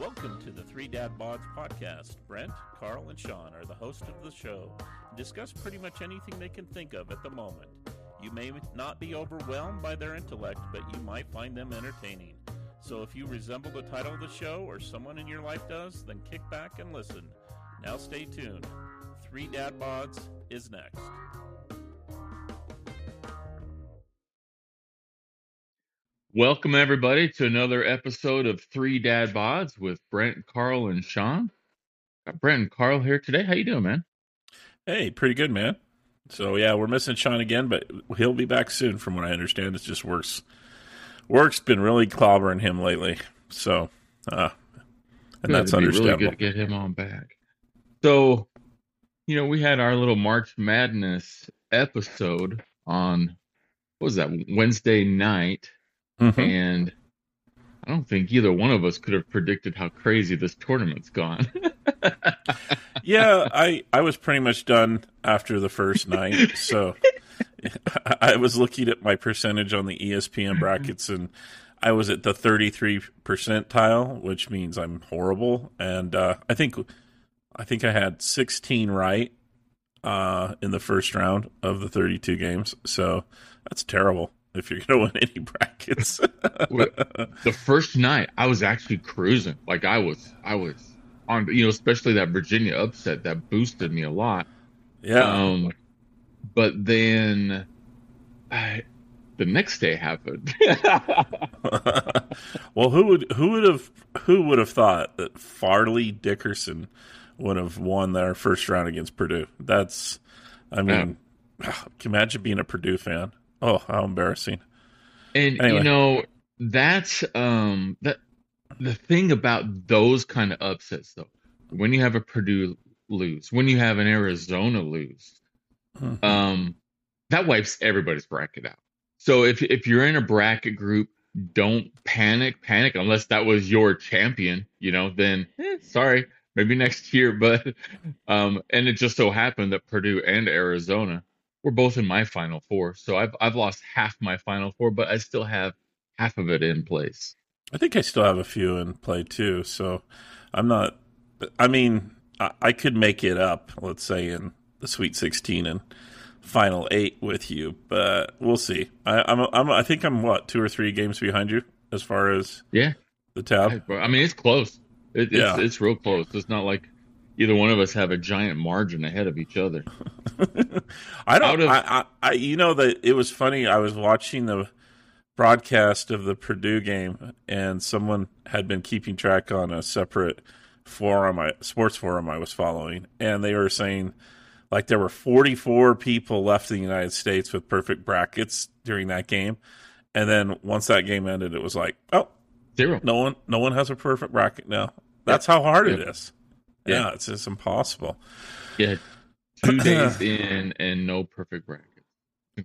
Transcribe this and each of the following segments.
Welcome to the Three Dad Bods podcast. Brent, Karl, and Sean are the hosts of the show and discuss pretty much anything they can think of at the moment. You may not be overwhelmed by their intellect, but you might find them entertaining. So if you resemble the title of the show or someone in your life does, then kick back and listen. Now stay tuned. Three Dad Bods is next. Welcome everybody to another episode of Three Dad Bods with Brent, Karl, and Sean. Got Brent and Karl here today. How you doing, man? Hey, pretty good, man. So yeah, we're missing Sean again, but he'll be back soon. From what I understand, It's just works. Work's been really clobbering him lately. So, uh, and Good, that's understandable. Really good to get him on back. So, you know, we had our little March Madness episode on what was that Wednesday night, Mhm. and I don't think either one of us could have predicted how crazy this tournament's gone. yeah, I I was pretty much done after the first night. So I was looking at my percentage on the ESPN brackets, and I was at the 33 percentile, which means I'm horrible. And uh, I think I think I had 16 right uh, in the first round of the 32 games. So that's terrible if you're going to win any brackets. the first night I was actually cruising. Like I was I was on you know, especially that Virginia upset that boosted me a lot. yeah. Um but then I the next day happened. well, who would who would have who would have thought that Fairleigh Dickinson would have won their first round against Purdue? That's, I mean, can you imagine being a Purdue fan. Oh, how embarrassing! and Anyway. you know, that's um that the thing about those kind of upsets though, when you have a Purdue lose, when you have an Arizona lose, Mhm. um, that wipes everybody's bracket out. So if if you're in a bracket group, don't panic, panic unless that was your champion, you know. Then eh, sorry, maybe next year. But um, and it just so happened that Purdue and Arizona were both in my Final Four, so I've I've lost half my Final Four, but I still have half of it in place. I think I still have a few in play too. So I'm not. I mean, I, I could make it up. Let's say in the Sweet 16 and Final Eight with you, but we'll see. I, I'm, I'm. I think I'm what two or three games behind you as far as Yeah, the tab. I, mean it's close. It, it's Yeah. it's real close. It's not like either one of us have a giant margin ahead of each other. I don't. of- I, I, I. You know that it was funny. I was watching the broadcast of the Purdue game, and someone had been keeping track on a separate forum, I, sports forum I was following, and they were saying like there were 44 people left in the United States with perfect brackets during that game, and then once that game ended, it was like, oh, Zero. no one, no one has a perfect bracket now. That's how hard it Yeah. is. Yeah. it's just impossible. Yeah, two days in and no perfect bracket.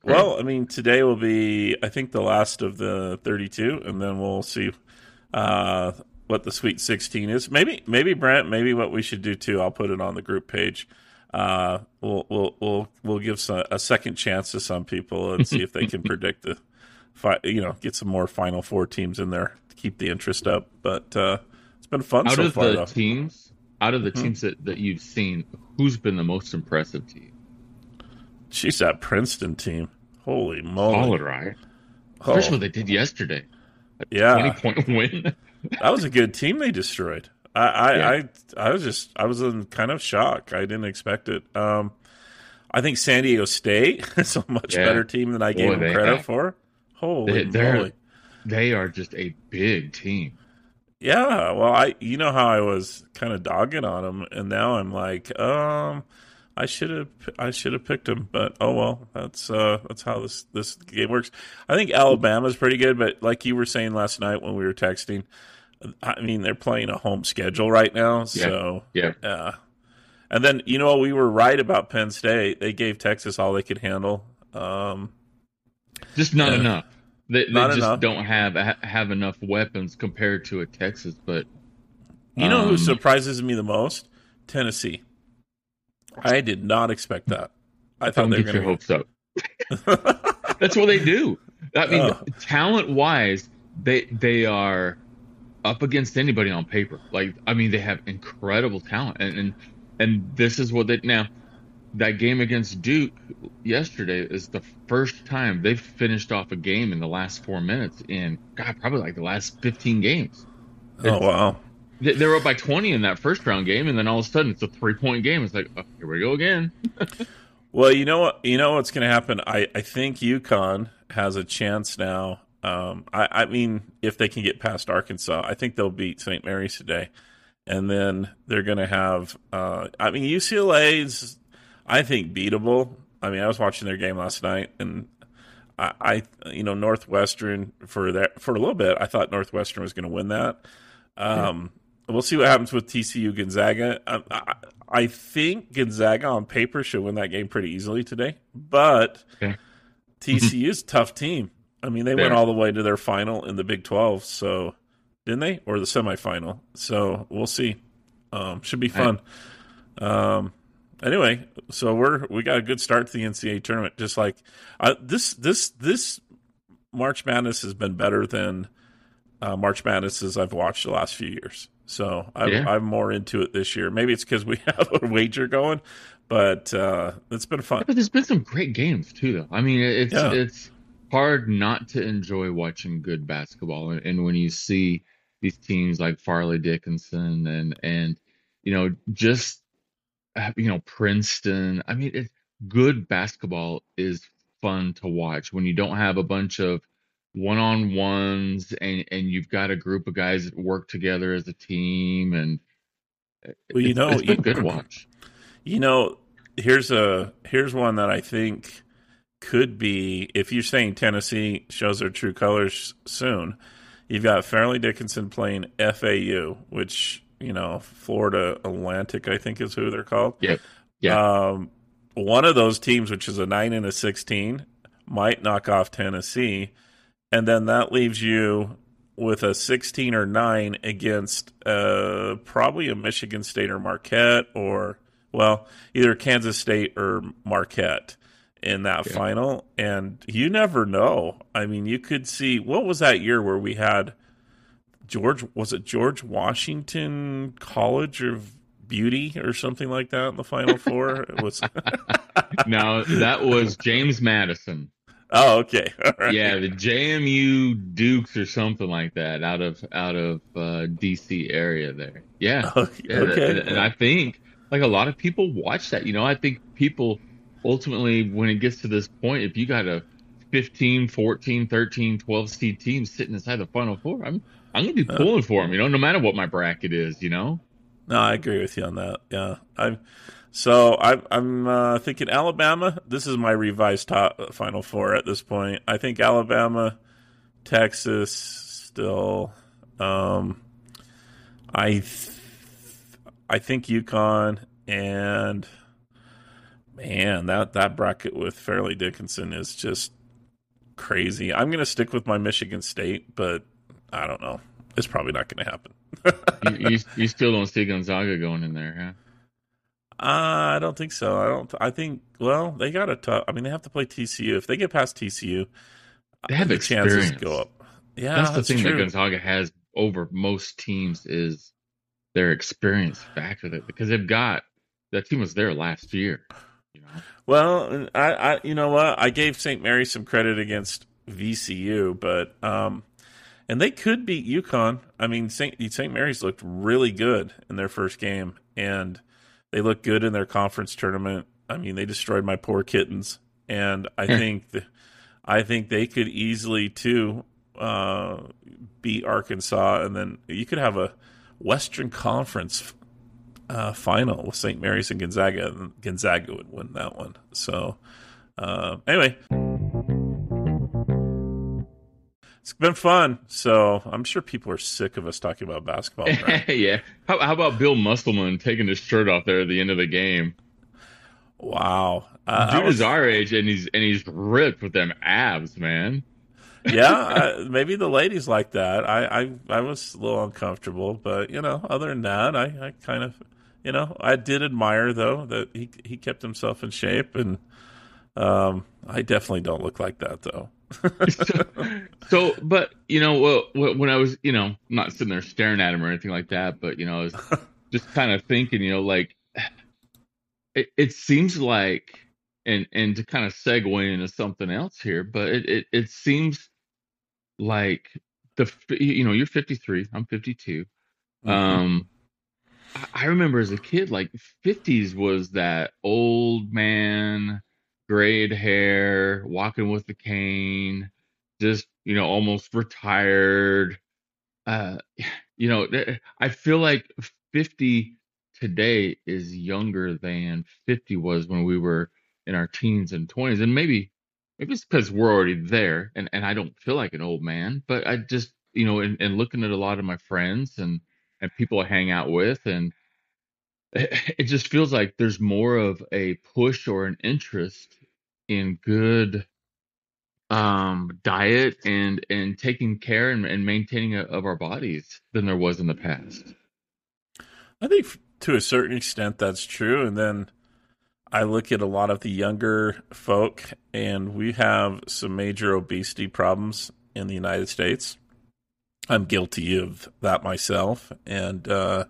Well, I mean, today will be, I think, the last of the 32, and then we'll see uh, what the Sweet 16 is. Maybe, maybe Brent, maybe what we should do too. I'll put it on the group page. Uh, we'll we'll we'll we'll give some, a second chance to some people and see if they can predict the, fi- you know, get some more Final Four teams in there to keep the interest up. But uh, it's been fun out so of far, the though. teams, out of the Hmm. teams that, that you've seen, who's been the most impressive to you? She's that Princeton team. Holy moly! Solid, right? Oh, Especially what they did yesterday. yeah, Twenty point win. that was a good team they destroyed. I I, Yeah. I I was just I was in kind of shock. I didn't expect it. Um, I think San Diego State is a much Yeah. better team than I gave Boy, them credit have- for. Holy They- moly! they are just a big team. Yeah, well, I you know how I was kind of dogging on them, and now I'm like, um, I should have I should have picked them, but oh well, that's uh that's how this this game works. I think Alabama's pretty good, but like you were saying last night when we were texting, I mean they're playing a home schedule right now, so Yeah. yeah. And then you know we were right about Penn State. They gave Texas all they could handle. Um, Just not Yeah. enough. They, they just enough. don't have have enough weapons compared to a Texas. But you know who Um, surprises me the most? Tennessee. I did not expect that. I thought they were your hopes up. That's what they do. I mean, Oh. talent wise, they they are up against anybody on paper. Like, I mean, they have incredible talent, and and, and this is what they now. That game against Duke yesterday is the first time they've finished off a game in the last four minutes in God, probably like the last fifteen games. Oh wow! They, they were up by twenty in that first round game, and then all of a sudden it's a three point game. It's like, oh, here we go again. well, you know what? You know what's going to happen. I I think UConn has a chance now um, I, I, mean, if they can get past Arkansas, I think they'll beat St. Mary's today, and then they're going to have. Uh, I mean, UCLA's, I think, beatable. I mean, I was watching their game last night, and I, I you know, Northwestern for that for a little bit, I thought Northwestern was going to win that. Um, yeah. We'll see what happens with TCU Gonzaga. I, I, I, think Gonzaga on paper should win that game pretty easily today, but okay. TCU's tough team. I mean, they went all the way to their final in the Big 12, so didn't they? Or the semifinal. So we'll see. Um, should be fun. Um, anyway, so we're we got a good start to the NCAA tournament. Just like uh, this, this, this March Madness has been better than uh, March Madnesses I've watched the last few years. So I'm, yeah. I'm more into it this year. Maybe it's because we have a wager going, but uh, it's been fun. Yeah, but there's been some great games too, though. I mean, it's yeah. it's hard not to enjoy watching good basketball. And when you see these teams like Fairleigh Dickinson and and you know just uh, you know Princeton, I mean, it, good basketball is fun to watch when you don't have a bunch of one-on-ones and and you've got a group of guys that work together as a team and well you know it's been good watch you know here's a here's one that i think could be if you're saying Tennessee shows their true colors soon. You've got Fairleigh Dickinson playing FAU, which you know Florida Atlantic, I think is who they're called. Yep. Yeah. Um, one of those teams, which is a nine and a sixteen, might knock off Tennessee, and then that leaves you with a sixteen or nine against uh, probably a Michigan State or Marquette, or well, either Kansas State or Marquette in that yeah. final, and you never know. I mean, you could see what was that year where we had George was it George Washington College of Beauty or something like that in the final four? it was No, that was James Madison. Oh, okay. Yeah, the JMU Dukes or something like that out of out of uh, DC area there. Yeah. Okay. yeah and, and I think like a lot of people watch that. You know, I think people ultimately, when it gets to this point, if you got a 15, 14, 13, 12 seed team sitting inside the final four, I'm I'm gonna be pulling for them. You know, no matter what my bracket is. You know. No, I agree with you on that. Yeah, I'm. So I'm I'm uh, thinking Alabama. This is my revised top uh, Final Four at this point. I think Alabama, Texas, still. Um, I th- I think UConn and man, that that bracket with Fairleigh Dickinson is just crazy. I'm going to stick with my Michigan State, but I don't know. It's probably not going to happen. you, you, you still don't see Gonzaga going in there, huh? Uh, I don't think so. I don't. I think. Well, they got a tough. I mean, they have to play TCU. If they get past TCU, they have the experience. chances go up. Yeah, that's, that's the thing true. that Gonzaga has over most teams is their experience factor. That because they've got that team was there last year. Well, I, I, you know what? I gave St. Mary some credit against VCU, but um, and they could beat UConn. I mean, St. St. Mary's looked really good in their first game, and they looked good in their conference tournament. I mean, they destroyed my poor kittens, and I hmm. think the, I think they could easily too uh, beat Arkansas, and then you could have a Western Conference uh, final with St. Mary's and Gonzaga, and Gonzaga would win that one. So, uh, anyway, it's been fun. So I'm sure people are sick of us talking about basketball. Yeah. How, how, about Bill Musselman taking his shirt off there at the end of the game? Wow. Uh, Dude was... is our age, and he's and he's ripped with them abs, man. yeah, uh, maybe the ladies like that. I, I I was a little uncomfortable, but you know, other than that, I, I kind of you know, I did admire though that he he kept himself in shape, and um, I definitely don't look like that though. So, so, but you know, when I was, you know, not sitting there staring at him or anything like that, but you know, I was just kind of thinking, you know, like it, it seems like, and and to kind of segue into something else here, but it it, it seems like the you know you're 53, I'm 52. Mm-hmm. Um, I remember as a kid, like 50s was that old man, grayed hair, walking with a cane, just, you know, almost retired. Uh, you know, I feel like 50 today is younger than 50 was when we were in our teens and 20s. And maybe, maybe it's because we're already there and, and I don't feel like an old man, but I just, you know, and, and looking at a lot of my friends and, and people I hang out with and it just feels like there's more of a push or an interest in good um diet and and taking care and, and maintaining a, of our bodies than there was in the past. I think to a certain extent that's true and then i look at a lot of the younger folk and we have some major obesity problems in the united states. I'm guilty of that myself and uh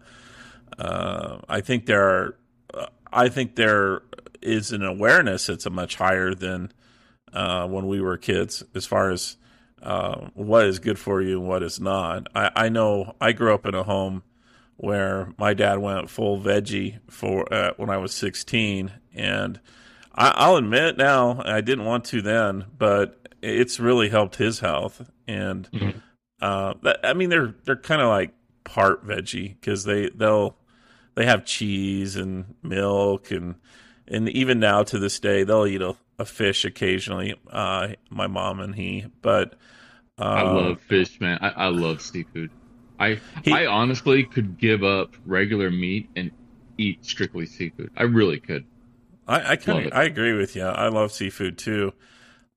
uh, I think there are, uh, I think there is an awareness that's a much higher than uh, when we were kids as far as uh, what is good for you and what is not. I, I, know I grew up in a home where my dad went full veggie for uh, when I was 16, and I, will admit now I didn't want to then, but it's really helped his health. And mm-hmm. uh, that, I mean, they're they're kind of like part veggie because they they'll they have cheese and milk and and even now to this day they'll eat a, a fish occasionally. Uh, my mom and he, but uh, I love fish, man. I, I love seafood. I he, I honestly could give up regular meat and eat strictly seafood. I really could. I, I of I agree with you. I love seafood too.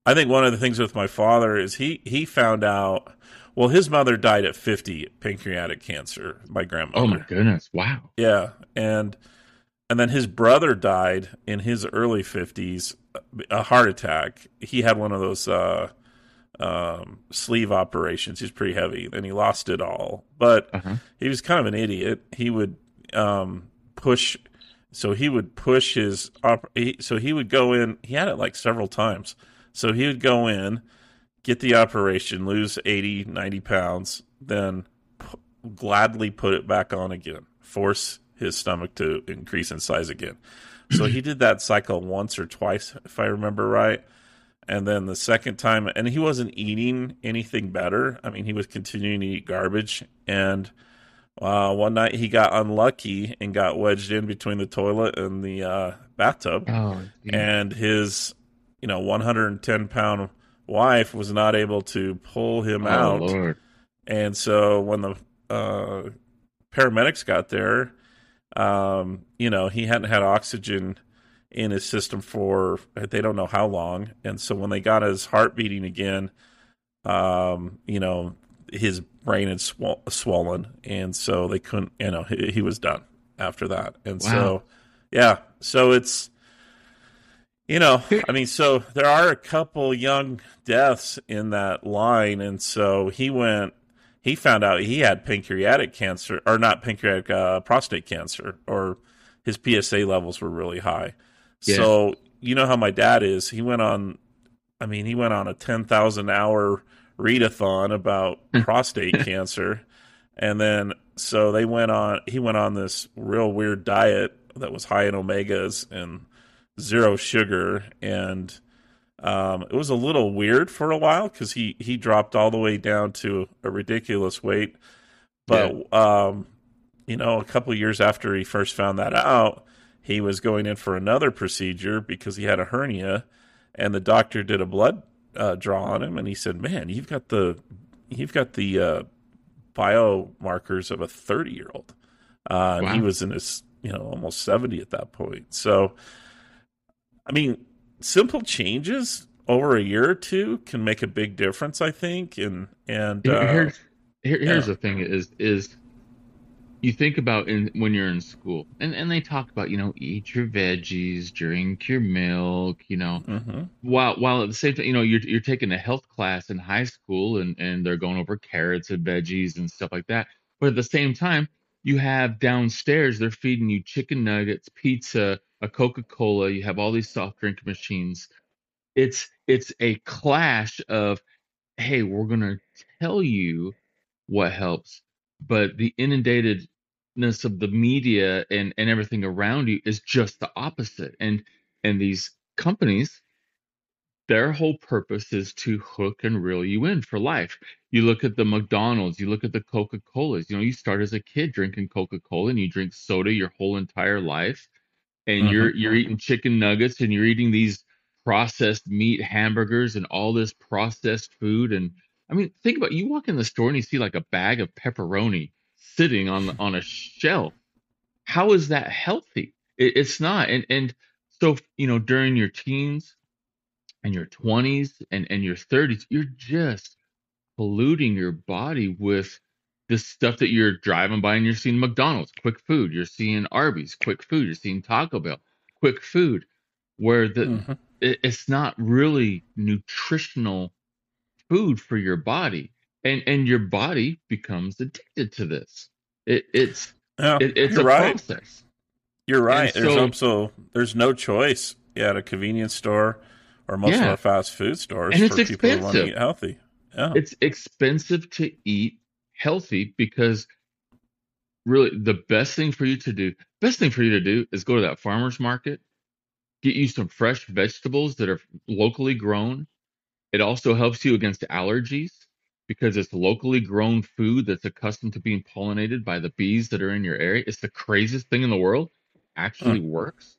I think one of the things with my father is he he found out well, his mother died at 50, pancreatic cancer, my grandmother. Oh my goodness. Wow. Yeah, and and then his brother died in his early 50s, a heart attack. He had one of those uh, um, sleeve operations. He's pretty heavy, and he lost it all. But uh-huh. he was kind of an idiot. He would um, push, so he would push his. Op- he, so he would go in. He had it like several times. So he would go in get the operation, lose 80, 90 pounds, then p- gladly put it back on again, force his stomach to increase in size again. So he did that cycle once or twice, if I remember right. And then the second time, and he wasn't eating anything better. I mean, he was continuing to eat garbage. And uh, one night he got unlucky and got wedged in between the toilet and the uh, bathtub. Oh, and his, you know, 110 pound wife was not able to pull him oh, out. Lord. And so when the uh, paramedics got there, um, you know, he hadn't had oxygen in his system for they don't know how long. And so when they got his heart beating again, um, you know, his brain had sw- swollen, and so they couldn't. You know, he, he was done after that. And wow. so, yeah, so it's you know, I mean, so there are a couple young deaths in that line, and so he went. He found out he had pancreatic cancer, or not pancreatic, uh, prostate cancer, or his PSA levels were really high. Yeah. So you know how my dad is. He went on. I mean, he went on a ten thousand hour readathon about prostate cancer, and then so they went on. He went on this real weird diet that was high in omegas and zero sugar, and um, it was a little weird for a while because he he dropped all the way down to a ridiculous weight. But yeah. um, you know, a couple years after he first found that out, he was going in for another procedure because he had a hernia, and the doctor did a blood uh, draw on him, and he said, "Man, you've got the you've got the uh, biomarkers of a thirty year old." Uh, wow. He was in his you know almost seventy at that point, so I mean, simple changes over a year or two can make a big difference. I think, and and uh, here's here, here's yeah. the thing: is is you think about in when you're in school and, and they talk about you know eat your veggies drink your milk you know hmm while while at the same time you know you're, you're taking a health class in high school and and they're going over carrots and veggies and stuff like that but at the same time you have downstairs they're feeding you chicken nuggets pizza a coca-cola you have all these soft drink machines. It's it's a clash of hey we're going to tell you what helps but the inundatedness of the media and and everything around you is just the opposite. And and these companies their whole purpose is to hook and reel you in for life. You look at the mcdonald's you look at the coca-colas you know you start as a kid drinking coca-cola and you drink soda your whole entire life and hmm you're you're eating chicken nuggets and you're eating these processed meat hamburgers and all this processed food. And I mean think about you walk in the store and you see like a bag of pepperoni sitting on on a shelf. How is that healthy? It, it's not. And and so you know during your teens and your 20s and and your 30s you're just polluting your body with this stuff that you're driving by and you're seeing McDonald's, quick food, you're seeing Arby's, quick food, you're seeing Taco Bell, quick food, where the hmm it, it's not really nutritional food for your body, and and your body becomes addicted to this. It it's Yeah, it, it's a right. process, You're and right. There's so also there's no choice at a convenience store or most of our fast food stores and it's for people who want to eat healthy. Yeah. It's expensive to eat healthy because really the best thing for you to do, best thing for you to do is go to that farmer's market, get you some fresh vegetables that are locally grown. It also helps you against allergies because it's locally grown food that's accustomed to being pollinated by the bees that are in your area. It's the craziest thing in the world. Actually works.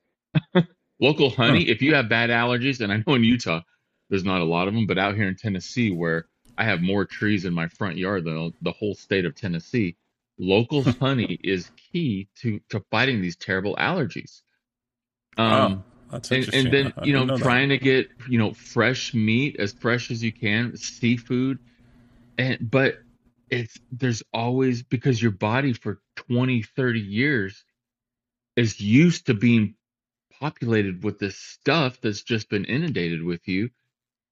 Local honey, if you have bad allergies, and I know in Utah there's not a lot of them, but out here in Tennessee where I have more trees in my front yard than the whole state of Tennessee, local honey is key to to fighting these terrible allergies. Um, that's and and then you know know that. trying to get you know fresh meat as fresh as you can, seafood, and but it's there's always because your body for 20 30 years is used to being populated with this stuff that's just been inundated with you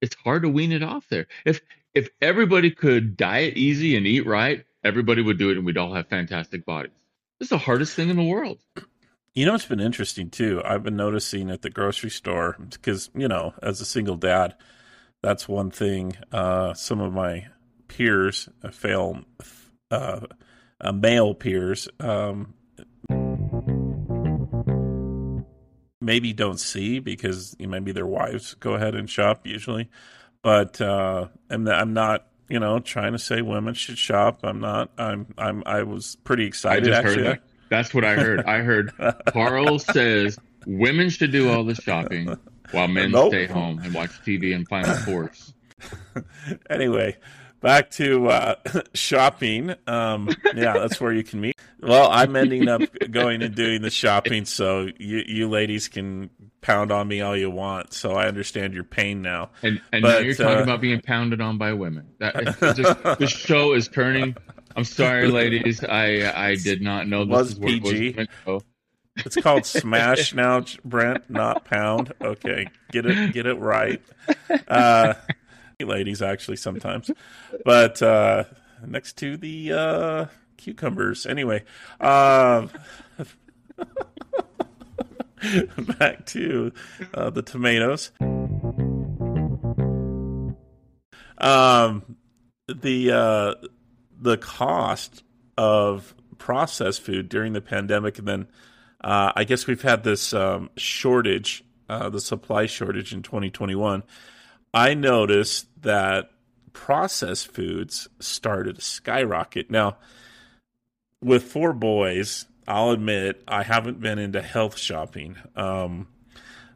it's hard to wean it off there if if everybody could diet easy and eat right everybody would do it and we'd all have fantastic bodies it's the hardest thing in the world You know, it's been interesting too. I've been noticing at the grocery store because, you know, as a single dad, that's one thing. Uh, some of my peers, uh, fail, uh, uh, male peers, um, maybe don't see because maybe their wives go ahead and shop usually. But uh, I'm, I'm not, you know, trying to say women should shop. I'm not. I'm. I'm. I was pretty i excited just heard actually. that that's what i heard i heard karl says women should do all the shopping while men nope. stay home and watch tv and final force anyway, back to uh, shopping. Um, yeah, that's where you can meet. Well, I'm ending up going and doing the shopping, so you you ladies can pound on me all you want. So I understand your pain now. And and now you're talking uh, about being pounded on by women. That just, the show is turning. I'm sorry, ladies. I I did not know this was was PG. meant. It's called Smash now, Brent, not Pound. Okay, get it get it right. Uh, ladies, actually, sometimes, but uh, next to the uh, cucumbers. Anyway, um, back to uh, the tomatoes. Um, the uh, the cost of processed food during the pandemic, and then uh, I guess we've had this um, shortage, uh, the supply shortage in 2021. I noticed that processed foods started to skyrocket. Now, with four boys, I'll admit I haven't been into health shopping. Um,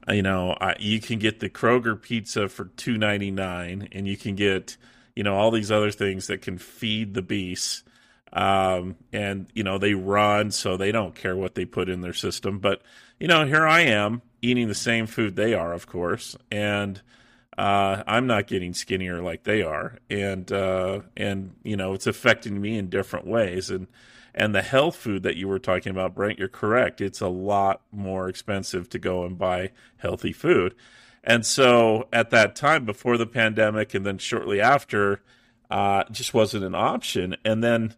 you know, I, you can get the Kroger pizza for two ninety nine, and you can get you know all these other things that can feed the beasts. Um, and you know they run, so they don't care what they put in their system. But you know, here I am eating the same food they are, of course, and uh, I'm not getting skinnier like they are, and uh, and you know it's affecting me in different ways, and And the health food that you were talking about, Brent, you're correct. It's a lot more expensive to go and buy healthy food. And so at that time, before the pandemic and then shortly after, uh, just wasn't an option. And then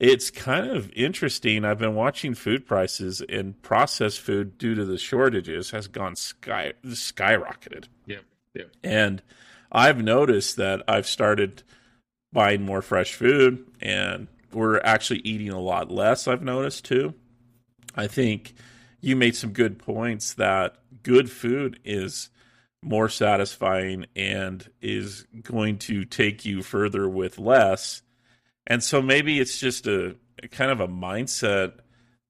it's kind of interesting. I've been watching food prices and processed food due to the shortages has gone sky skyrocketed. Yeah. Yeah. And I've noticed that I've started buying more fresh food and we're actually eating a lot less, I've noticed too. I think you made some good points that good food is more satisfying and is going to take you further with less. And so maybe it's just a, a kind of a mindset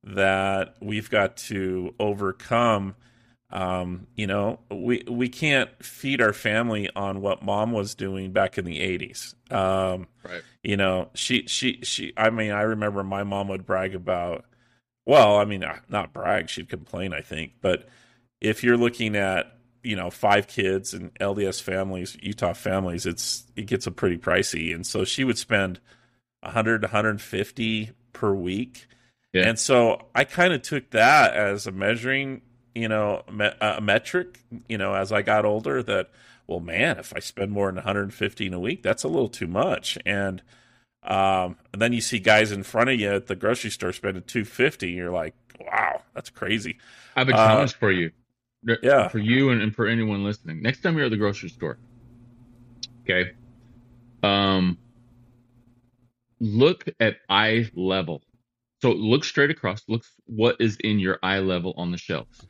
that we've got to overcome um, you know, we we can't feed our family on what mom was doing back in the '80s. Um, right. You know, she she she. I mean, I remember my mom would brag about. Well, I mean, not brag. She'd complain, I think. But if you're looking at you know five kids and LDS families, Utah families, it's it gets a pretty pricey, and so she would spend 100 150 per week. Yeah. And so I kind of took that as a measuring you know me- a metric you know as i got older that well man if i spend more than 115 a week that's a little too much. And um and then you see guys in front of you at the grocery store spending 250 you're like wow that's crazy. I have a challenge uh, for you. Yeah. for you and, and for anyone listening. Next time you're at the grocery store okay um look at eye level. So look straight across. Look what is in your eye level on the shelves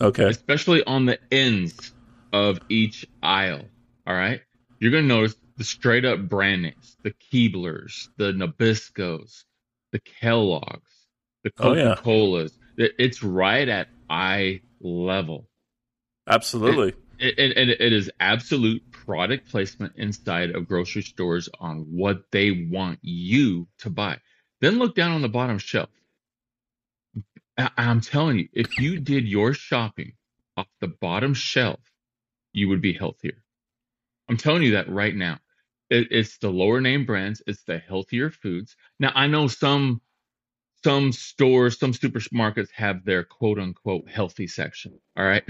Okay. Especially on the ends of each aisle. All right. You're going to notice the straight up brand names, the Keeblers, the Nabiscos, the Kellogg's, the Coca Colas. Oh, yeah. It's right at eye level. Absolutely. And it, it, it is absolute product placement inside of grocery stores on what they want you to buy. Then look down on the bottom shelf. I- I'm telling you, if you did your shopping off the bottom shelf, you would be healthier. I'm telling you that right now. It, it's the lower name brands, it's the healthier foods. Now I know some some stores, some supermarkets have their quote unquote healthy section. All right.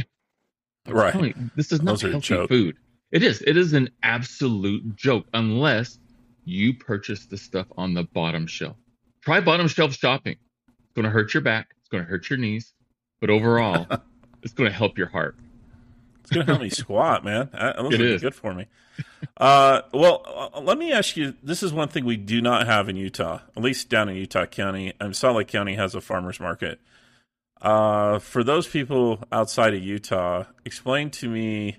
I'm right. You, this is not healthy food. It is. It is an absolute joke unless you purchase the stuff on the bottom shelf. Try bottom shelf shopping. It's going to hurt your back. It's going to hurt your knees, but overall, it's going to help your heart. It's going to help me squat, man. That looks it good for me. Uh, well, uh, let me ask you. This is one thing we do not have in Utah, at least down in Utah County. And Salt Lake County has a farmers market. Uh, for those people outside of Utah, explain to me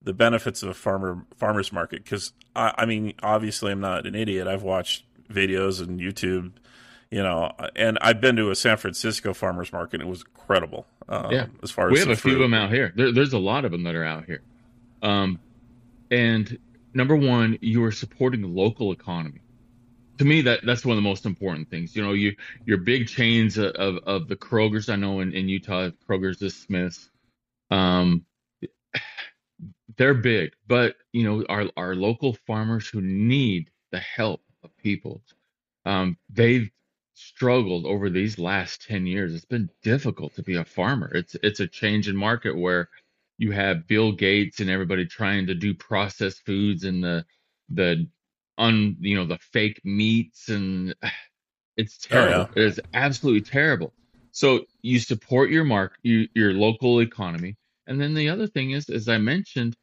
the benefits of a farmer farmers market. Because I, I mean, obviously, I'm not an idiot. I've watched videos and YouTube you know, and I've been to a San Francisco farmers market. It was incredible. Um, yeah, as far as we have a fruit. few of them out here. There, there's a lot of them that are out here. Um, and number one, you are supporting the local economy. To me, that that's one of the most important things. You know, you your big chains of of, of the Krogers. I know in, in Utah, Krogers, the Smiths. Um, they're big, but you know, our our local farmers who need the help of people, um, they've struggled over these last 10 years. It's been difficult to be a farmer. It's it's a change in market where you have Bill Gates and everybody trying to do processed foods and the the un you know the fake meats and it's terrible. Oh, yeah. It is absolutely terrible. So you support your mark you, your local economy. And then the other thing is, as I mentioned,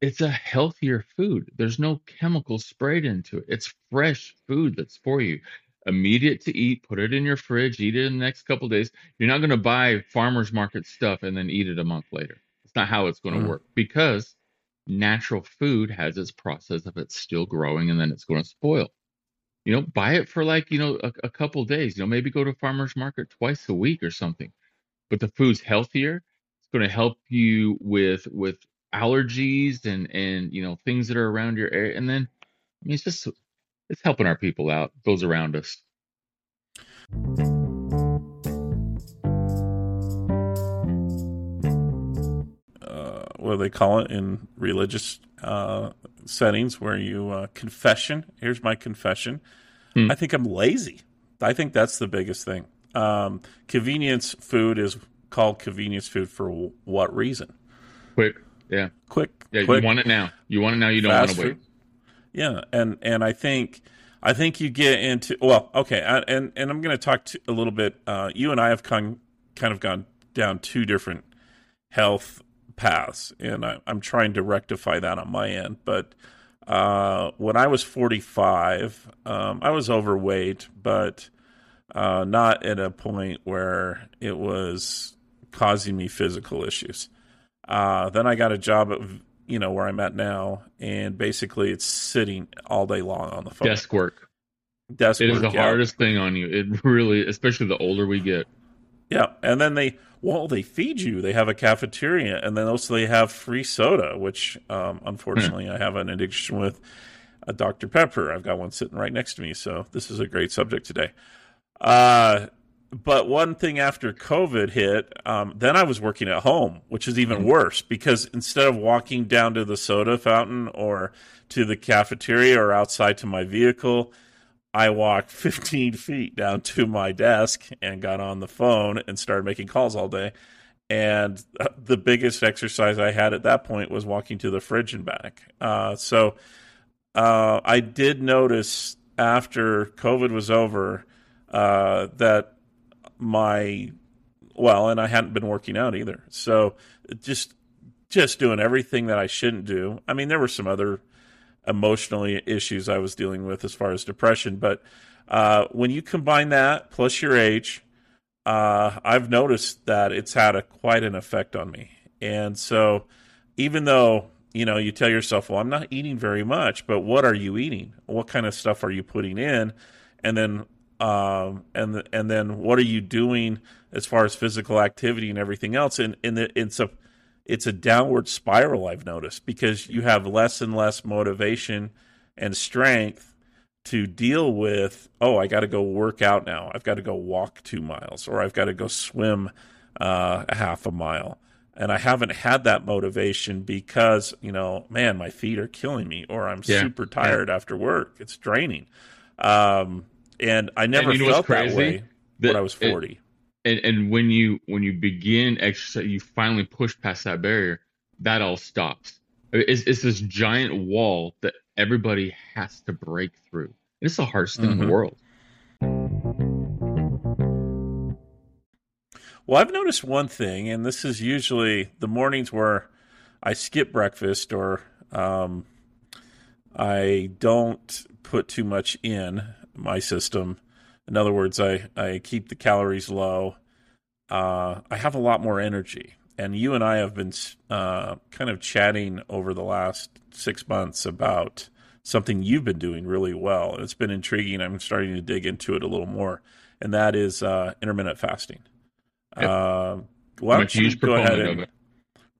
it's a healthier food. There's no chemicals sprayed into it. It's fresh food that's for you immediate to eat, put it in your fridge, eat it in the next couple days. You're not going to buy farmers market stuff and then eat it a month later. It's not how it's going to mm. work because natural food has its process of it's still growing and then it's going to spoil. You know, buy it for like, you know, a, a couple days. You know, maybe go to farmers market twice a week or something. But the food's healthier. It's going to help you with with allergies and and you know things that are around your area. And then I mean, it's just it's helping our people out, those around us. Uh, what do they call it in religious uh, settings where you uh, confession? Here's my confession. Hmm. I think I'm lazy. I think that's the biggest thing. Um, convenience food is called convenience food for what reason? Quick, yeah, quick. Yeah, quick, you want it now. You want it now. You don't want to wait. Yeah, and and I think I think you get into well, okay, I, and and I'm going to talk a little bit. Uh, you and I have con, kind of gone down two different health paths, and I, am trying to rectify that on my end. But uh, when I was 45, um, I was overweight, but uh, not at a point where it was causing me physical issues. Uh, then I got a job at you know where I'm at now, and basically it's sitting all day long on the phone. Desk work. Desk it work, is the yeah. hardest thing on you. It really, especially the older we get. Yeah, and then they well they feed you. They have a cafeteria, and then also they have free soda, which um, unfortunately I have an addiction with. A Dr Pepper. I've got one sitting right next to me, so this is a great subject today. Uh, but one thing after COVID hit, um, then I was working at home, which is even worse because instead of walking down to the soda fountain or to the cafeteria or outside to my vehicle, I walked 15 feet down to my desk and got on the phone and started making calls all day. And the biggest exercise I had at that point was walking to the fridge and back. Uh, so uh, I did notice after COVID was over uh, that my well, and I hadn't been working out either. So just just doing everything that I shouldn't do. I mean, there were some other emotionally issues I was dealing with as far as depression, but uh, when you combine that plus your age, uh, I've noticed that it's had a quite an effect on me. And so, even though you know you tell yourself, "Well, I'm not eating very much," but what are you eating? What kind of stuff are you putting in? And then um, and and then what are you doing as far as physical activity and everything else? And, and it's a it's a downward spiral I've noticed because you have less and less motivation and strength to deal with. Oh, I got to go work out now. I've got to go walk two miles, or I've got to go swim uh, half a mile. And I haven't had that motivation because you know, man, my feet are killing me, or I'm yeah. super tired yeah. after work. It's draining. Um, and I never and felt that way that, when I was forty. And, and when you when you begin exercise, you finally push past that barrier. That all stops. It's, it's this giant wall that everybody has to break through. It's the hardest thing mm-hmm. in the mm-hmm. world. Well, I've noticed one thing, and this is usually the mornings where I skip breakfast or um, I don't put too much in my system. In other words, I, I keep the calories low. Uh, I have a lot more energy. And you and I have been uh, kind of chatting over the last six months about something you've been doing really well. It's been intriguing. I'm starting to dig into it a little more, and that is uh, intermittent fasting. Yep. Uh, why don't you go ahead and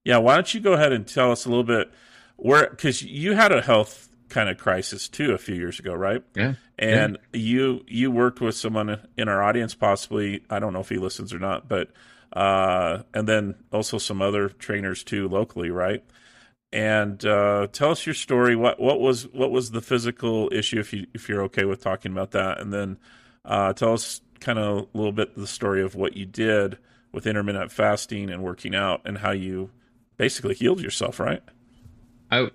yeah, why don't you go ahead and tell us a little bit where because you had a health kind of crisis too a few years ago, right? Yeah. And yeah. you you worked with someone in our audience, possibly. I don't know if he listens or not, but uh, and then also some other trainers too locally, right? And uh, tell us your story. What what was what was the physical issue, if you if you're okay with talking about that, and then uh, tell us kind of a little bit the story of what you did with intermittent fasting and working out, and how you basically healed yourself, right? I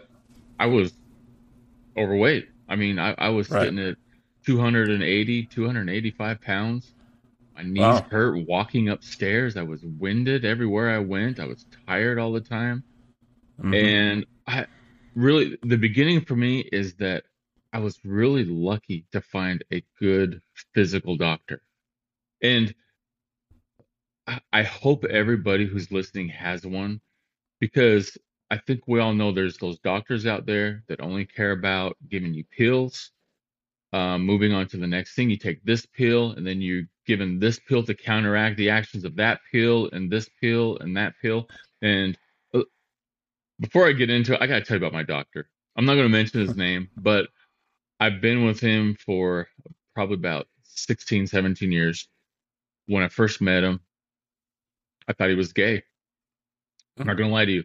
I was overweight. I mean, I, I was right. sitting at 280, 285 pounds. My knees wow. hurt walking upstairs. I was winded everywhere I went. I was tired all the time. Mm-hmm. And I really, the beginning for me is that I was really lucky to find a good physical doctor. And I hope everybody who's listening has one because I think we all know there's those doctors out there that only care about giving you pills. Um, moving on to the next thing, you take this pill, and then you're given this pill to counteract the actions of that pill, and this pill, and that pill. And uh, before I get into it, I got to tell you about my doctor. I'm not going to mention his name, but I've been with him for probably about 16, 17 years. When I first met him, I thought he was gay. I'm not going to lie to you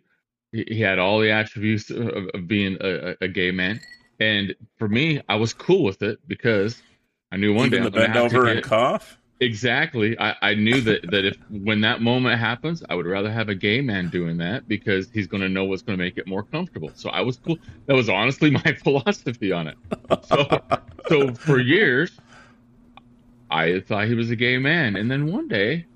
he had all the attributes of, of being a, a, gay man. And for me, I was cool with it because I knew one Even day the bend have to and cough. exactly. I, I knew that that if when that moment happens, I would rather have a gay man doing that because he's going to know what's going to make it more comfortable. So I was cool. That was honestly my philosophy on it. So so for years, I thought he was a gay man, and then one day.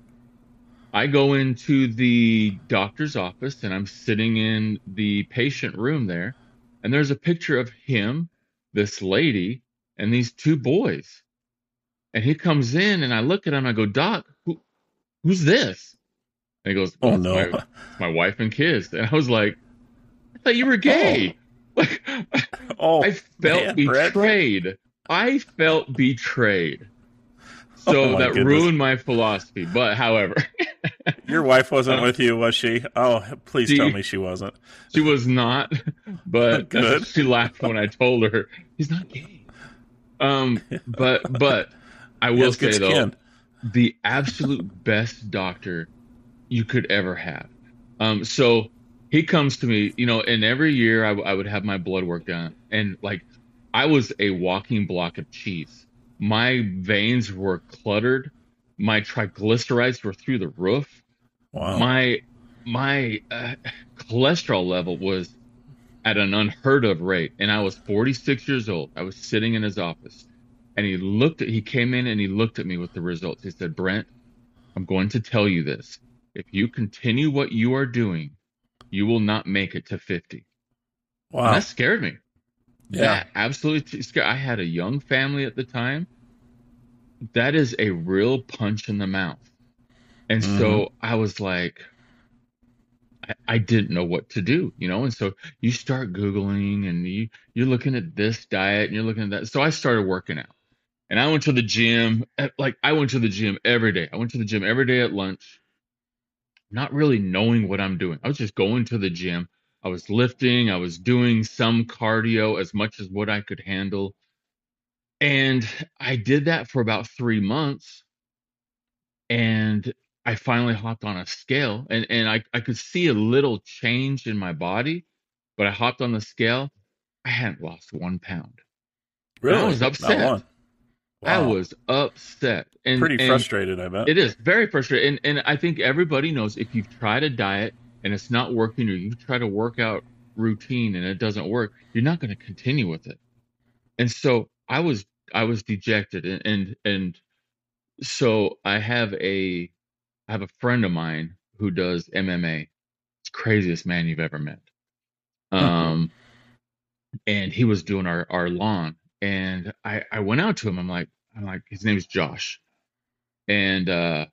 I go into the doctor's office and I'm sitting in the patient room there, and there's a picture of him, this lady, and these two boys. And he comes in and I look at him, I go, Doc, who, who's this? And he goes, Oh "Well, no! my, my wife and kids. And I was like, I thought you were oh. gay. Like, Oh, I felt man, betrayed. I felt betrayed. Oh, So my that goodness. ruined my philosophy. But however, Your wife wasn't Uh, with you, was she? Oh, please Do tell me she wasn't. she was not, but she laughed when I told her he's not gay. Um, but but I will say though, skin. the absolute best doctor you could ever have. Um, so he comes to me, you know, and every year I, w- I would have my blood work done, and like I was a walking block of cheese. My veins were cluttered. My triglycerides were through the roof. Wow. My my uh, cholesterol level was at an unheard of rate, and I was 46 years old. I was sitting in his office, and he looked at. He came in and he looked at me with the results. He said, "Brent, I'm going to tell you this. If you continue what you are doing, you will not make it to 50." And wow. that scared me. Yeah. That absolutely scared. I had a young family at the time. That is a real punch in the mouth. And Mm-hmm. so I was like, I, I didn't know what to do, you know? And so you start Googling and you, you're looking at this diet and you're looking at that. So I started working out and I went to the gym. eh, Like I went to the gym every day. I went to the gym every day at lunch, not really knowing what I'm doing. I was just going to the gym. I was lifting, I was doing some cardio as much as what I could handle. And I did that for about three months. And I finally hopped on a scale and, and I, I could see a little change in my body, but I hopped on the scale. I hadn't lost one pound. really? I was Not upset. one. I Wow. was upset. And pretty and frustrated. I bet. It is very frustrating. And, and I think everybody knows if you've tried a diet and it's not working or you try to work out routine and it doesn't work, you're not going to continue with it. And so I was I was dejected and and, and so I have a I have a friend of mine who does MMA. It's craziest man you've ever met. Um and he was doing our our lawn and I I went out to him. I'm like I'm like his name's Josh. And uh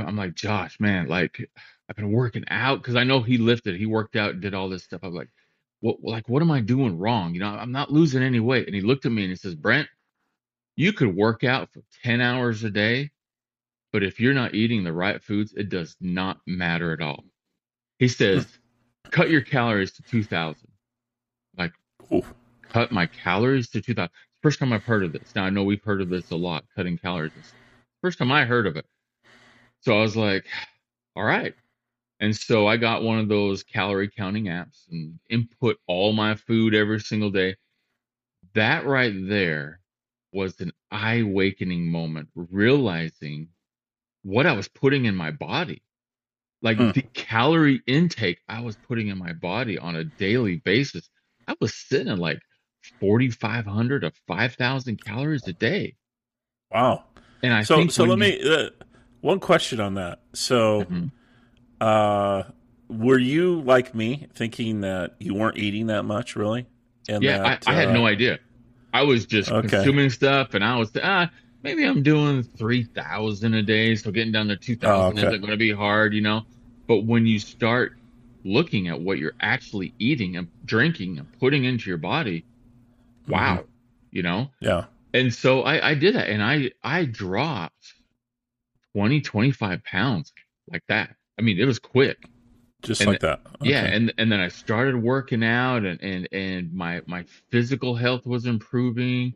I'm like, Josh, man, like I've been working out because I know he lifted, he worked out, did all this stuff. I'm like, what, like, what am I doing wrong? You know, I'm not losing any weight. And he looked at me and he says, Brent, you could work out for 10 hours a day, but if you're not eating the right foods, it does not matter at all. He hmm. says, cut your calories to 2,000. Like, Ooh. cut my calories to 2,000. First time I've heard of this. Now I know we've heard of this a lot, cutting calories. First time I heard of it. So I was like, all right. And so I got one of those calorie counting apps and input all my food every single day. That right there was an eye awakening moment, realizing what I was putting in my body. Like Hmm. the calorie intake I was putting in my body on a daily basis. I was sitting at like 4,500 to 5,000 calories a day. Wow. And I so think so let you- me uh, one question on that. So Mhm. uh were you like me thinking that you weren't eating that much really? And Yeah, that, I, I had uh, no idea. I was just Okay. consuming stuff, and I was ah maybe I'm doing three thousand a day, so getting down to two thousand Oh, okay. isn't going to be hard, you know. But when you start looking at what you're actually eating and drinking and putting into your body, wow, Mm-hmm. you know. Yeah. And so I, I did that, and I I dropped 20, 25 pounds like that. I mean, it was quick. Just And- like that. Yeah, and and then I started working out and and and my my physical health was improving.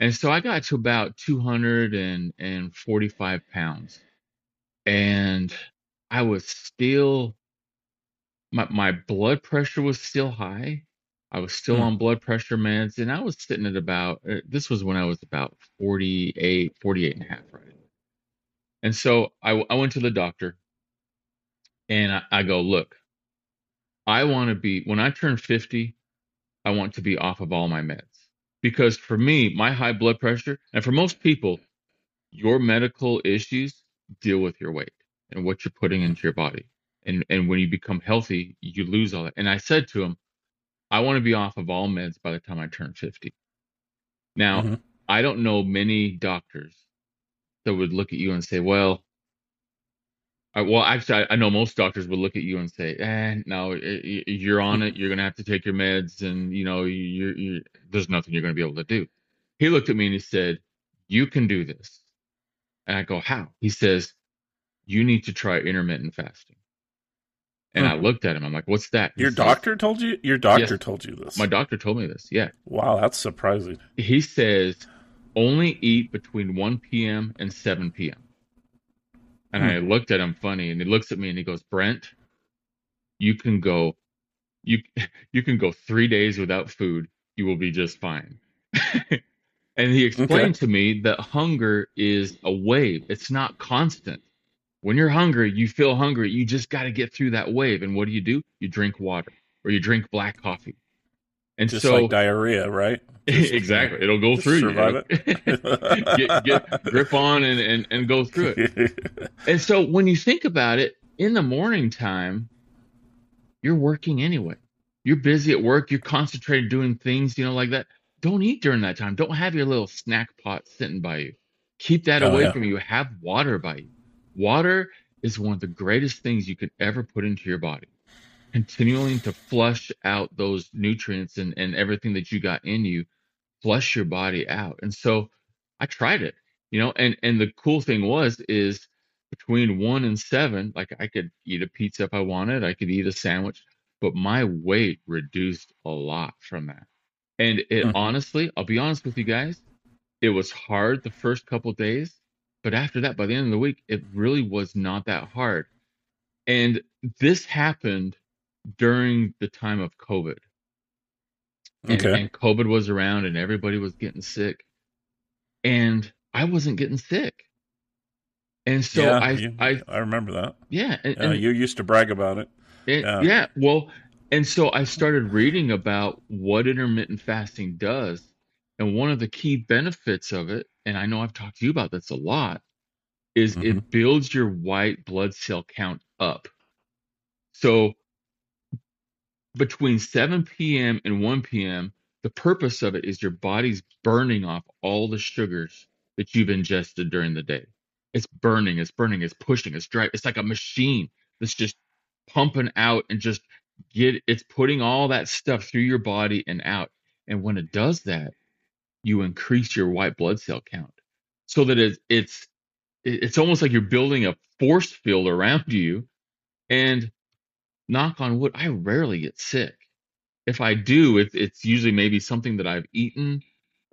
And so I got to about 245 pounds. And I was still my my blood pressure was still high. I was still Hmm. on blood pressure meds, and I was sitting at about, uh, this was when I was about 48, 48 and a half, right? And so I, I went to the doctor and I, I go, look, I want to be, when I turn 50, I want to be off of all my meds. Because for me, my high blood pressure, and for most people, your medical issues deal with your weight and what you're putting into your body. And and when you become healthy, you lose all that. And I said to him, I want to be off of all meds by the time I turn 50. Now, Mhm. I don't know many doctors that would look at you and say, well, I, well, actually, I, I know most doctors would look at you and say, "Eh, no, you're on it. You're gonna have to take your meds, and you know, you're, you there's nothing you're gonna be able to do." He looked at me and he said, "You can do this." And I go, "How?" He says, "You need to try intermittent fasting." And Hmm. I looked at him. I'm like, "What's that?" He Your says, doctor told you? Your doctor Yes. told you this. My doctor told me this. Yeah. wow, that's surprising. He says, "Only eat between 1 p.m. and 7 p.m." And Hmm. I looked at him funny, and he looks at me and he goes, "Brent, you can go, you you can go three days without food. You will be just fine." and he explained to me that hunger is a wave; it's not constant. When you're hungry, you feel hungry. You just got to get through that wave. And what do you do? You drink water or you drink black coffee. And Just so like diarrhea, right? Just- exactly, it'll go through you. survive get, get grip on and, and, and go through it. And so when you think about it, in the morning time, you're working anyway. You're busy at work, you're concentrated doing things, you know, like that. Don't eat during that time. Don't have your little snack pot sitting by you. Keep that Oh, away yeah. from you. Have water by you. Water is one of the greatest things you could ever put into your body. Continuing to flush out those nutrients and, and everything that you got in you, flush your body out. And so I tried it, you know, and, and the cool thing was is between one and seven, like I could eat a pizza if I wanted, I could eat a sandwich, but my weight reduced a lot from that. And it Mhm. honestly, I'll be honest with you guys, it was hard the first couple days, but after that, by the end of the week, it really was not that hard. And this happened during the time of COVID. And, Okay. and COVID was around and everybody was getting sick. And I wasn't getting sick. And so yeah, I, you- I, I remember that. yeah, and, Uh, and- you used to brag about it. Yeah. yeah. Well, and so I started reading about what intermittent fasting does. And one of the key benefits of it, and I know I've talked to you about this a lot, is Mhm. it builds your white blood cell count up. So between 7 p.m. and 1 p.m., the purpose of it is your body's burning off all the sugars that you've ingested during the day. It's burning, it's burning, it's pushing, it's driving. It's like a machine that's just pumping out and just get it's putting all that stuff through your body and out. And when it does that, you increase your white blood cell count so that it's it's it's almost like you're building a force field around you. And knock on wood, I rarely get sick. If I do, it's it's usually maybe something that I've eaten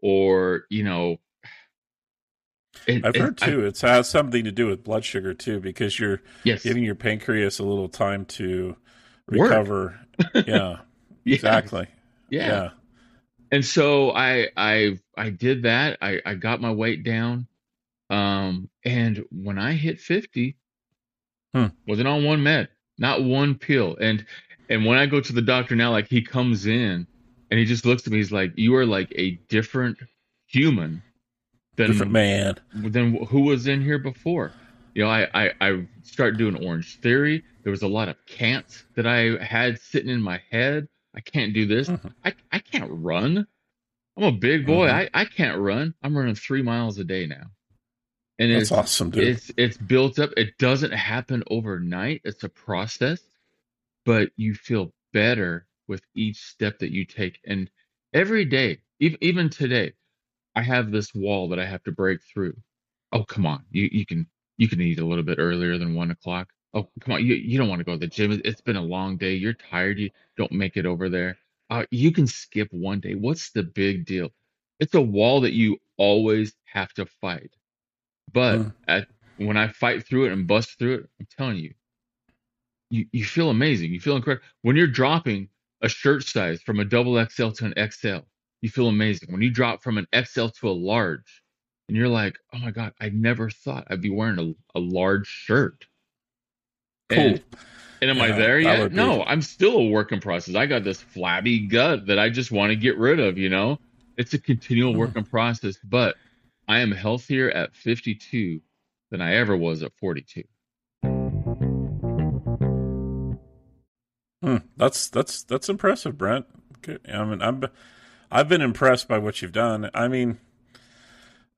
or you know. it- I've it- heard I- too. it has something to do with blood sugar too, because you're yes, giving your pancreas a little time to recover. Yeah, exactly. yeah. yeah. and so I I I did that. I I got my weight down. Um, and when I hit 50, Hmm. wasn't on one med, not one pill. And and when I go to the doctor now, like he comes in and he just looks at me, he's like, You are like a different human than Different man. than who was in here before. You know, I, I, I started doing Orange Theory. There was a lot of can'ts that I had sitting in my head. I can't do this. Mhm. I, I can't run. I'm a big boy. Mhm. I, I can't run. I'm running three miles a day now. And That's it's awesome, dude. it's it's built up. It doesn't happen overnight. It's a process, but you feel better with each step that you take. And every day, even even today, I have this wall that I have to break through. Oh, come on. You you can you can eat a little bit earlier than one o'clock. Oh, come on. You you don't want to go to the gym. It- It's been a long day. You're tired. You don't make it over there. Uh, you can skip one day. What's the big deal? It's a wall that you always have to fight. But Mm. at, when I fight through it and bust through it, I'm telling you, you, you feel amazing. You feel incredible. When you're dropping a shirt size from a double XL to an XL, you feel amazing. When you drop from an XL to a large, and you're like, oh my God, I never thought I'd be wearing a, a large shirt. Cool. And, and am I there yet? would be- No, I'm still a work in process. I got this flabby gut that I just want to get rid of, you know? It's a continual work in process, but I am healthier at 52 than I ever was at 42. Hmm, that's that's that's impressive, Brent. Good. I mean, I'm I've been impressed by what you've done. I mean,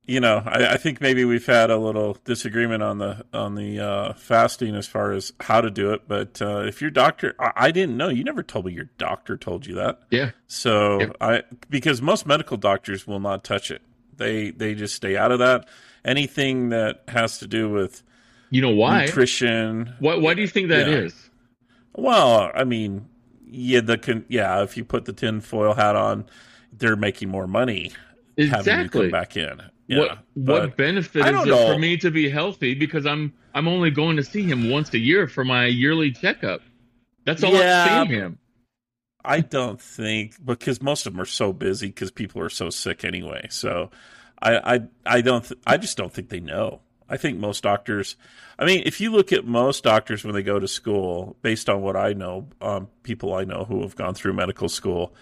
you know, I, I think maybe we've had a little disagreement on the on the uh, fasting as far as how to do it. But uh, if your doctor, I, I didn't know. You never told me your doctor told you that. Yeah. So Yep. I because most medical doctors will not touch it. They they just stay out of that. Anything that has to do with You know why? nutrition. Why, why do you think that Yeah. is? Well, I mean, yeah, the con- yeah. If you put the tinfoil hat on, they're making more money having you Exactly. come back in. Yeah, what what benefit is it know. for me to be healthy because I'm I'm only going to see him once a year for my yearly checkup. That's all Yeah, I'm seeing him. I don't think because most of them are so busy because people are so sick anyway. So I I I don't th- I just don't think they know. I think most doctors. I mean, if you look at most doctors when they go to school, based on what I know, um, people I know who have gone through medical school,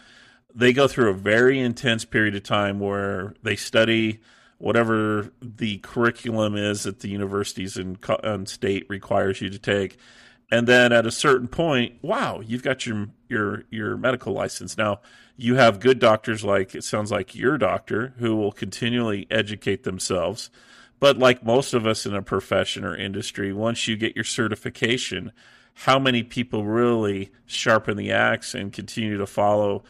they go through a very intense period of time where they study whatever the curriculum is that the universities and, and state requires you to take and then at a certain point wow you've got your your your medical license now you have good doctors like it sounds like your doctor who will continually educate themselves but like most of us in a profession or industry once you get your certification how many people really sharpen the axe and continue to follow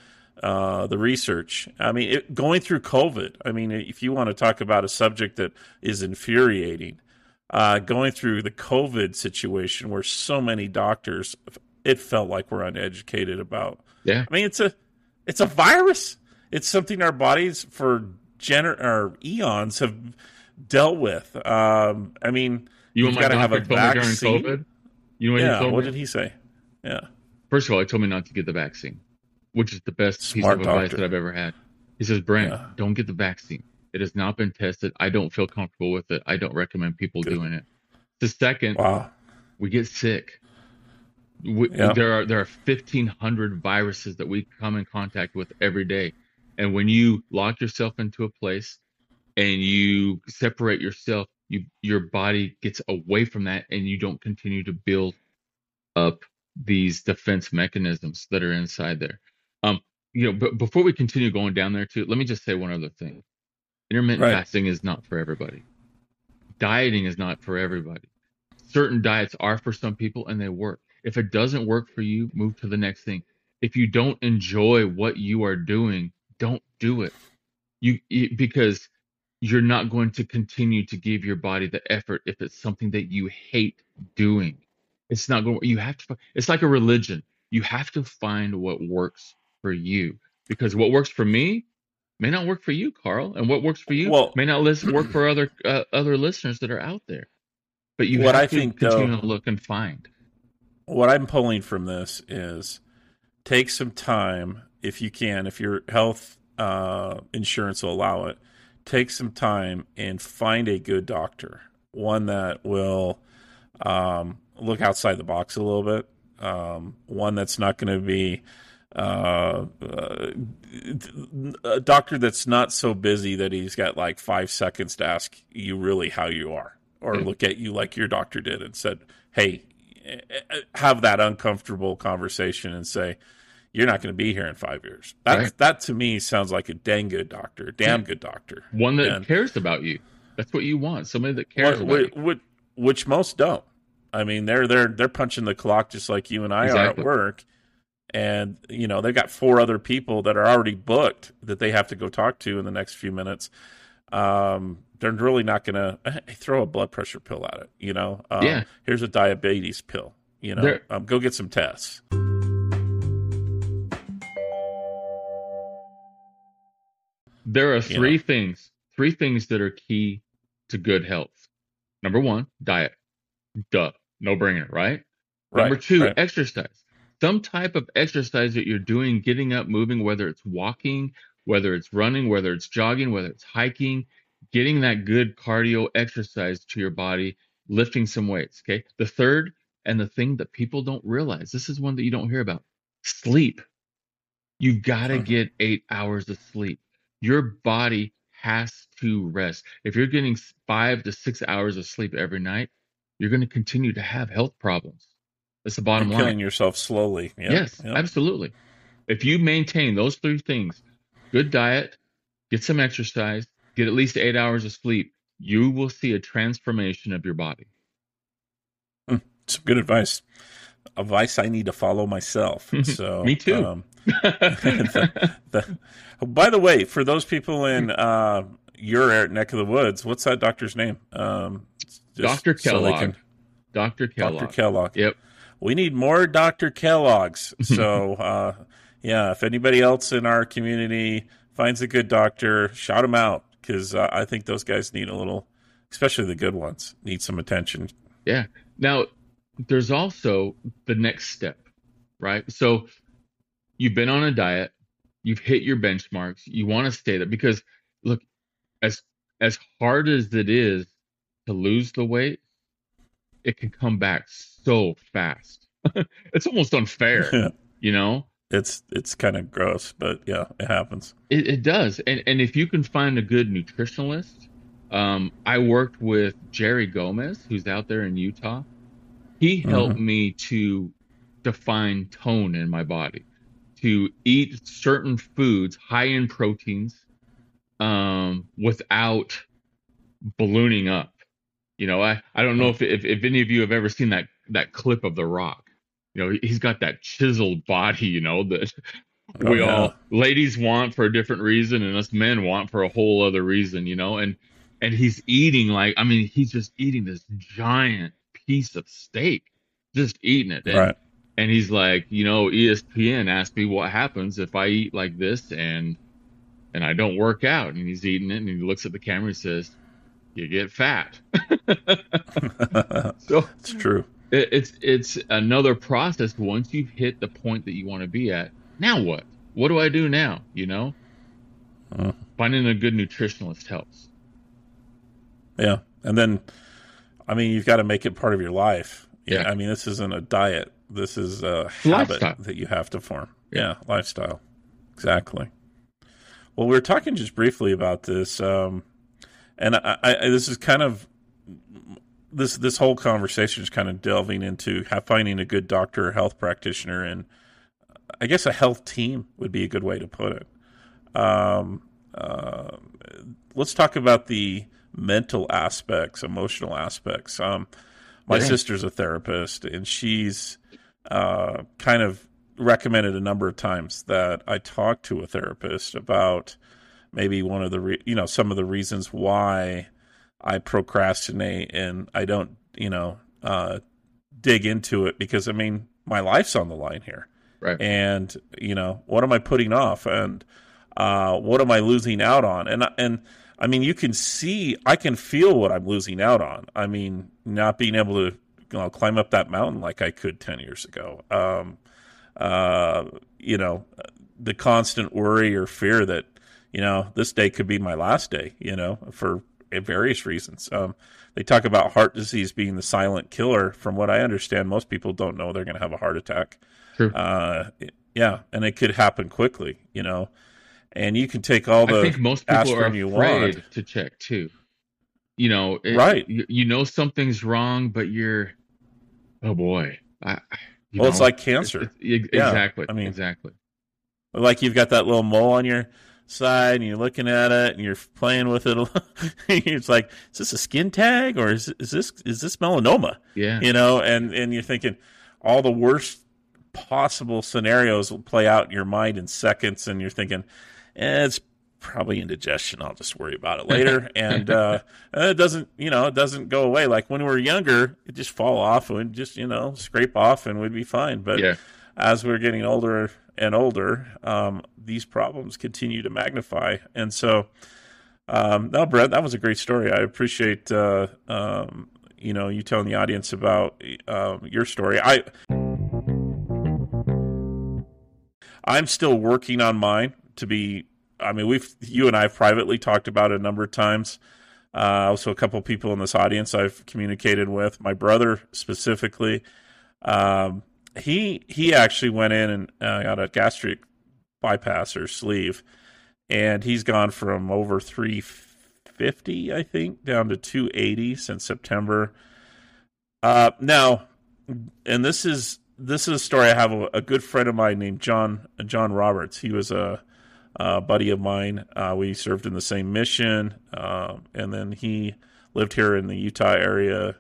uh, the research. I mean, it, going through COVID. I mean, if you want to talk about a subject that is infuriating, uh, going through the COVID situation where so many doctors, it felt like we're uneducated about. Yeah. I mean, it's a it's a virus. It's something our bodies for gener- or eons have dealt with. Um, I mean, You You've gotta have a doctor vaccine? COVID? You know what he yeah. What did he say? Yeah. First of all, he told me not to get the vaccine, which is the best Smart piece of advice that I've ever had. He says, Brent, Yeah. don't get the vaccine. It has not been tested. I don't feel comfortable with it. I don't recommend people Good. doing it. The second, Wow. we get sick. We. There are there are fifteen hundred viruses that we come in contact with every day, and when you lock yourself into a place and you separate yourself, you your body gets away from that, and you don't continue to build up these defense mechanisms that are inside there. Um, you know, but before we continue going down there too, let me just say one other thing. Intermittent Right. fasting is not for everybody. Dieting is not for everybody. Certain diets are for some people and they work. If it doesn't work for you, move to the next thing. If you don't enjoy what you are doing, don't do it. You, you because you're not going to continue to give your body the effort if it's something that you hate doing. It's not going you have to it's like a religion. You have to find what works for you because what works for me may not work for you, Karl, and what works for you Well- may not listen, work for other uh, other listeners that are out there. But you What have I to think, continue though- to look and find. What I'm pulling from this is take some time if you can, if your health uh, insurance will allow it, take some time and find a good doctor, one that will um, look outside the box a little bit, um, one that's not going to be uh, uh, a doctor that's not so busy that he's got like five seconds to ask you really how you are or Yeah. look at you like your doctor did and said, Hey, have that uncomfortable conversation and say, you're not going to be here in five years. That, Right. that to me sounds like a dang good doctor, damn good doctor. One that And- cares about you. That's what you want. Somebody that cares Wh- about wh- you. which most don't. I mean, they're they're they're punching the clock just like you and I are at work, and you know they've got four other people that are already booked that they have to go talk to in the next few minutes. Um, they're really not going to throw a blood pressure pill at it. You know, um, Yeah. Here's a diabetes pill. You know, um, go get some tests. There are You three things, three things that are key to good health. Number one, diet. Duh. No brainer, right? Number two, right. exercise. some type of exercise that you're doing, getting up, moving, whether it's walking, whether it's running, whether it's jogging, whether it's hiking, getting that good cardio exercise to your body, lifting some weights. Okay. The third, and the thing that people don't realize, this is one that you don't hear about sleep. You've got to uh-huh. get eight hours of sleep. Your body has to rest. If you're getting five to six hours of sleep every night, you're going to continue to have health problems. That's the bottom You're line. Killing yourself slowly. Yep, yes, yep. absolutely. If you maintain those three things good diet, get some exercise, get at least eight hours of sleep you will see a transformation of your body. Some good advice. Advice I need to follow myself. So Me too. Um, the, the, oh, by the way, for those people in uh, your neck of the woods, what's that doctor's name? Um, so Kellogg. can- Dr. Kellogg. Dr. Kellogg. Yep. We need more Dr. Kellogg's. So, uh, yeah, if anybody else in our community finds a good doctor, shout them out because uh, I think those guys need a little, especially the good ones, need some attention. Yeah. Now, there's also the next step, right? So you've been on a diet, you've hit your benchmarks, you want to stay there because look, as as hard as it is to lose the weight, it can come back so fast. it's almost unfair, you know? It's it's kind of gross, but yeah, it happens. It, it does, and and if you can find a good nutritionalist, um, I worked with Jerry Gomez, who's out there in Utah. He helped me to define tone in my body, to eat certain foods high in proteins, um, without ballooning up. You know, I I don't know if if if any of you have ever seen that that clip of The Rock. You know, he's got that chiseled body. You know that Oh, we all ladies want for a different reason and us men want for a whole other reason you know and and he's eating like i mean he's just eating this giant piece of steak just eating it and, Right. and he's like you know espn asked me what happens if i eat like this and and i don't work out and he's eating it and he looks at the camera and says you get fat so it's true. It, it's it's another process once you've hit the point that you want to be at now what what do i do now you know Uh. finding a good nutritionalist helps Yeah, and then, I mean, you've got to make it part of your life. Yeah, Yeah. I mean, this isn't a diet. This is a habit Lifestyle. that you have to form. Yeah, lifestyle. Exactly. Well, we were talking just briefly about this, um, and I, I, this is kind of this this whole conversation is kind of delving into how finding a good doctor or health practitioner, and I guess a health team would be a good way to put it. Um, uh, let's talk about the mental aspects, emotional aspects. Um, my Yeah. sister's a therapist, and she's uh, kind of recommended a number of times that I talk to a therapist about maybe one of the re- you know some of the reasons why I procrastinate and I don't you know uh, dig into it because I mean my life's on the line here. Right. And you know what am I putting off? And uh, what am I losing out on? And and I mean you can see I can feel what I'm losing out on. I mean not being able to you know climb up that mountain like I could 10 years ago. Um, uh, you know the constant worry or fear that you know this day could be my last day you know for various reasons um, they talk about heart disease being the silent killer from what I understand most people don't know they're going to have a heart attack True. uh, yeah, and it could happen quickly, you know. And you can take all the i think most people are afraid want. to check too you know it- Right. you, you know something's wrong but you're oh boy I, Well, it's like cancer. it's- it's- Yeah, exactly I mean- exactly Like you've got that little mole on your side, and you're looking at it, and you're playing with it. it's like, is this a skin tag, or is is this is this melanoma? yeah You know, and and you're thinking all the worst possible scenarios will play out in your mind in seconds, and you're thinking, eh, it's probably indigestion. I'll just worry about it later. and uh, it doesn't, you know, it doesn't go away. Like when we were younger, it just fall off and just, you know, scrape off and we'd be fine. But yeah as we're getting older and older, um, these problems continue to magnify. And so, um, Brent, that was a great story. I appreciate, uh, um, you know, you telling the audience about um, your story. I I'm still working on mine to be. I mean, we've you and I have privately talked about it a number of times. Uh, also, a couple people in this audience I've communicated with. My brother specifically, um, he he actually went in and uh, got a gastric bypass or sleeve, and he's gone from over three fifty, I think, down to two eighty since September. Uh, now, and this is this is a story I have a, a, good friend of mine named John John Roberts. He was a, a buddy of mine. Uh, we served in the same mission, uh, and then he lived here in the Utah area.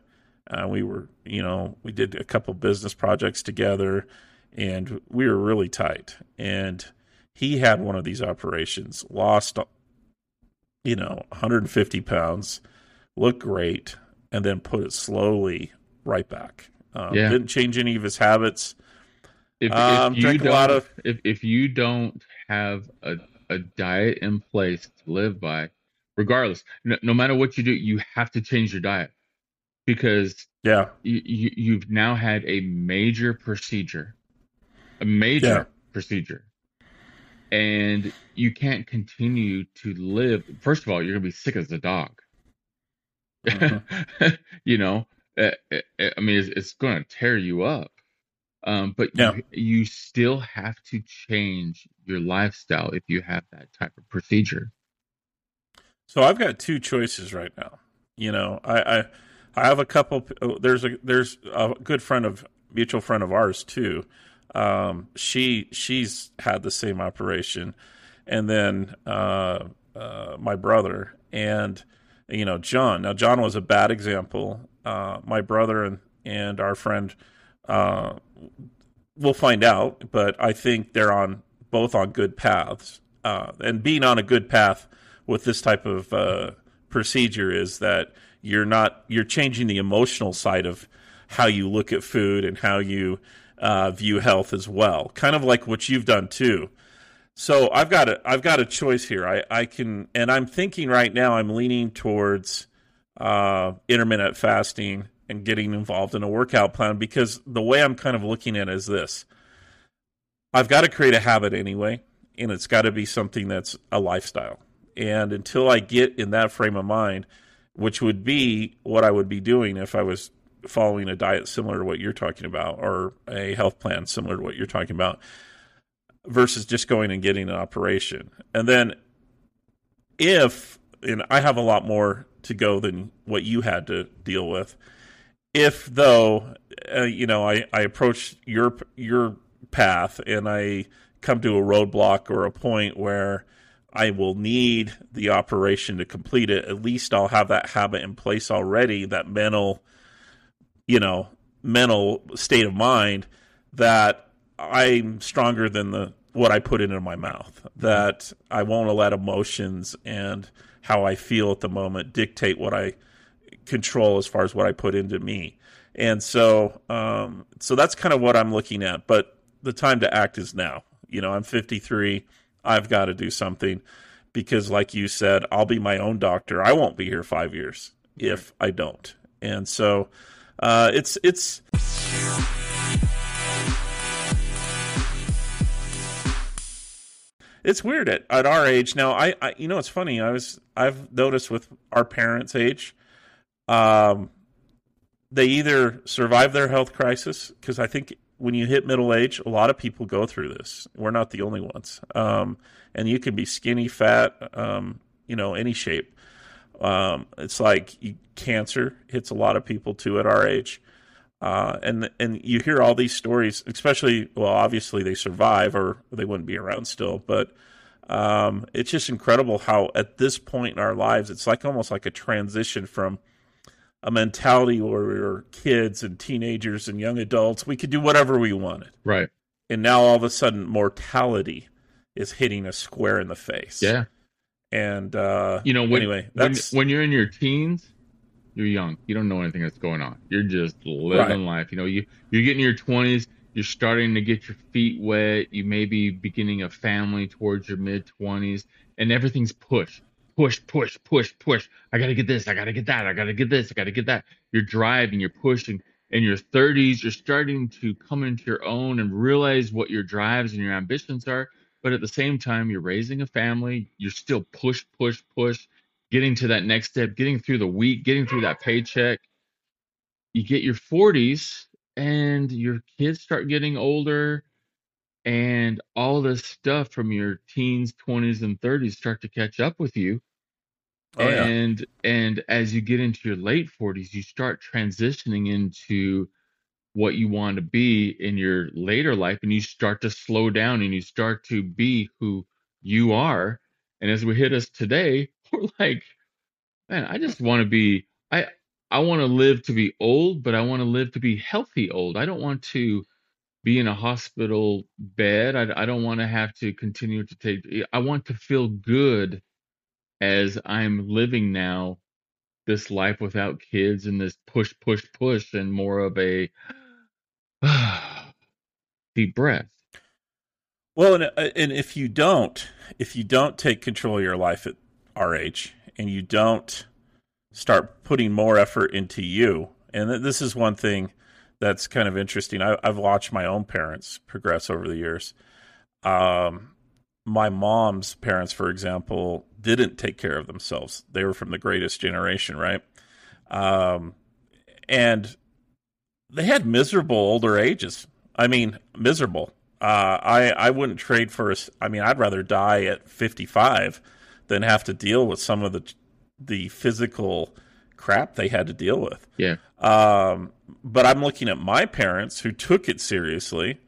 Uh, we were, you know, we did a couple business projects together, and we were really tight. And he had one of these operations, lost, you know, 150 pounds, looked great, and then put it slowly right back. Um, yeah. Didn't change any of his habits. If, um, if you don't, of, if, if you don't have a, a diet in place to live by, regardless, no, no matter what you do, you have to change your diet because yeah, you, you you've now had a major procedure, a major yeah. procedure, and you can't continue to live. First of all, you're gonna be sick as a dog. Mm-hmm. you know, Eh, eh, eh, I mean, it's, it's going to tear you up. Um, but yeah. you, you still have to change your lifestyle if you have that type of procedure. So I've got two choices right now. You know, I I, I have a couple. Oh, there's a there's a good friend of mutual friend of ours too. Um, she she's had the same operation, and then uh, uh, my brother and you know John. Now John was a bad example uh, my brother and and our friend uh, we'll find out but i think they're on both on good paths uh, and being on a good path with this type of uh, procedure is that you're not you're changing the emotional side of how you look at food and how you uh, view health as well kind of like what you've done too. So i've got a i've got a choice here. I i can and i'm thinking right now i'm leaning towards uh, intermittent fasting and getting involved in a workout plan because the way I'm kind of looking at it is this. I've got to create a habit anyway, and it's got to be something that's a lifestyle. And until I get in that frame of mind, which would be what I would be doing if I was following a diet similar to what you're talking about or a health plan similar to what you're talking about versus just going and getting an operation. And then if and I have a lot more to go than what you had to deal with. If though, uh, you know, I, I approach your your path and I come to a roadblock or a point where I will need the operation to complete it, at least I'll have that habit in place already, that mental, you know, mental state of mind that I'm stronger than the what I put into my mouth. That I won't let emotions and how I feel at the moment dictate what I control as far as what I put into me. And so, um, so that's kind of what I'm looking at. But the time to act is now. You know, I'm 53. I've got to do something because, like you said, I'll be my own doctor. I won't be here five years if I don't. And so, uh, it's it's. it's weird at, at our age now. I, I you know it's funny. I was I've noticed with our parents' age, um, they either survive their health crisis because I think when you hit middle age, a lot of people go through this. We're not the only ones, um, and you can be skinny, fat, um, you know, any shape. Um, it's like you, cancer hits a lot of people too at our age. Uh, and and you hear all these stories, especially well, obviously they survive or they wouldn't be around still, but um, it's just incredible how at this point in our lives, it's like almost like a transition from a mentality where we were kids and teenagers and young adults, we could do whatever we wanted, right? And now all of a sudden, mortality is hitting us square in the face. Yeah, and uh, you know, when, anyway, that's when, when you're in your teens you're young. You don't know anything that's going on. You're just living right. life. You know, you you're getting your 20s. You're starting to get your feet wet. You may be beginning a family towards your mid 20s, and everything's push, push, push, push, push. I gotta get this. I gotta get that. I gotta get this. I gotta get that. You're driving. You're pushing. in your 30s, you're starting to come into your own and realize what your drives and your ambitions are. But at the same time, you're raising a family. You're still push, push, push, getting to that next step, getting through the week, getting through that paycheck. You get your 40s and your kids start getting older and all this stuff from your teens 20s and 30s start to catch up with you. Oh, and yeah. and as you get into your late 40s you start transitioning into what you want to be in your later life and you start to slow down and you start to be who you are. And as we hit us today we're like man i just want to be i i want to live to be old but i want to live to be healthy old. I don't want to be in a hospital bed. I, I don't want to have to continue to take, I want to feel good as I'm living now this life without kids and this push, push, push, and more of a deep breath. Well, and, uh, and if you don't, if you don't take control of your life at age and you don't start putting more effort into you, and this is one thing that's kind of interesting. I, have watched my own parents progress over the years. Um, my mom's parents, for example, didn't take care of themselves. They were from the greatest generation, right? Um, and they had miserable older ages. I mean, miserable. Uh, I I wouldn't trade for. A, I mean, I'd rather die at 55 than have to deal with some of the the physical crap they had to deal with. Yeah. Um, but I'm looking at my parents who took it seriously,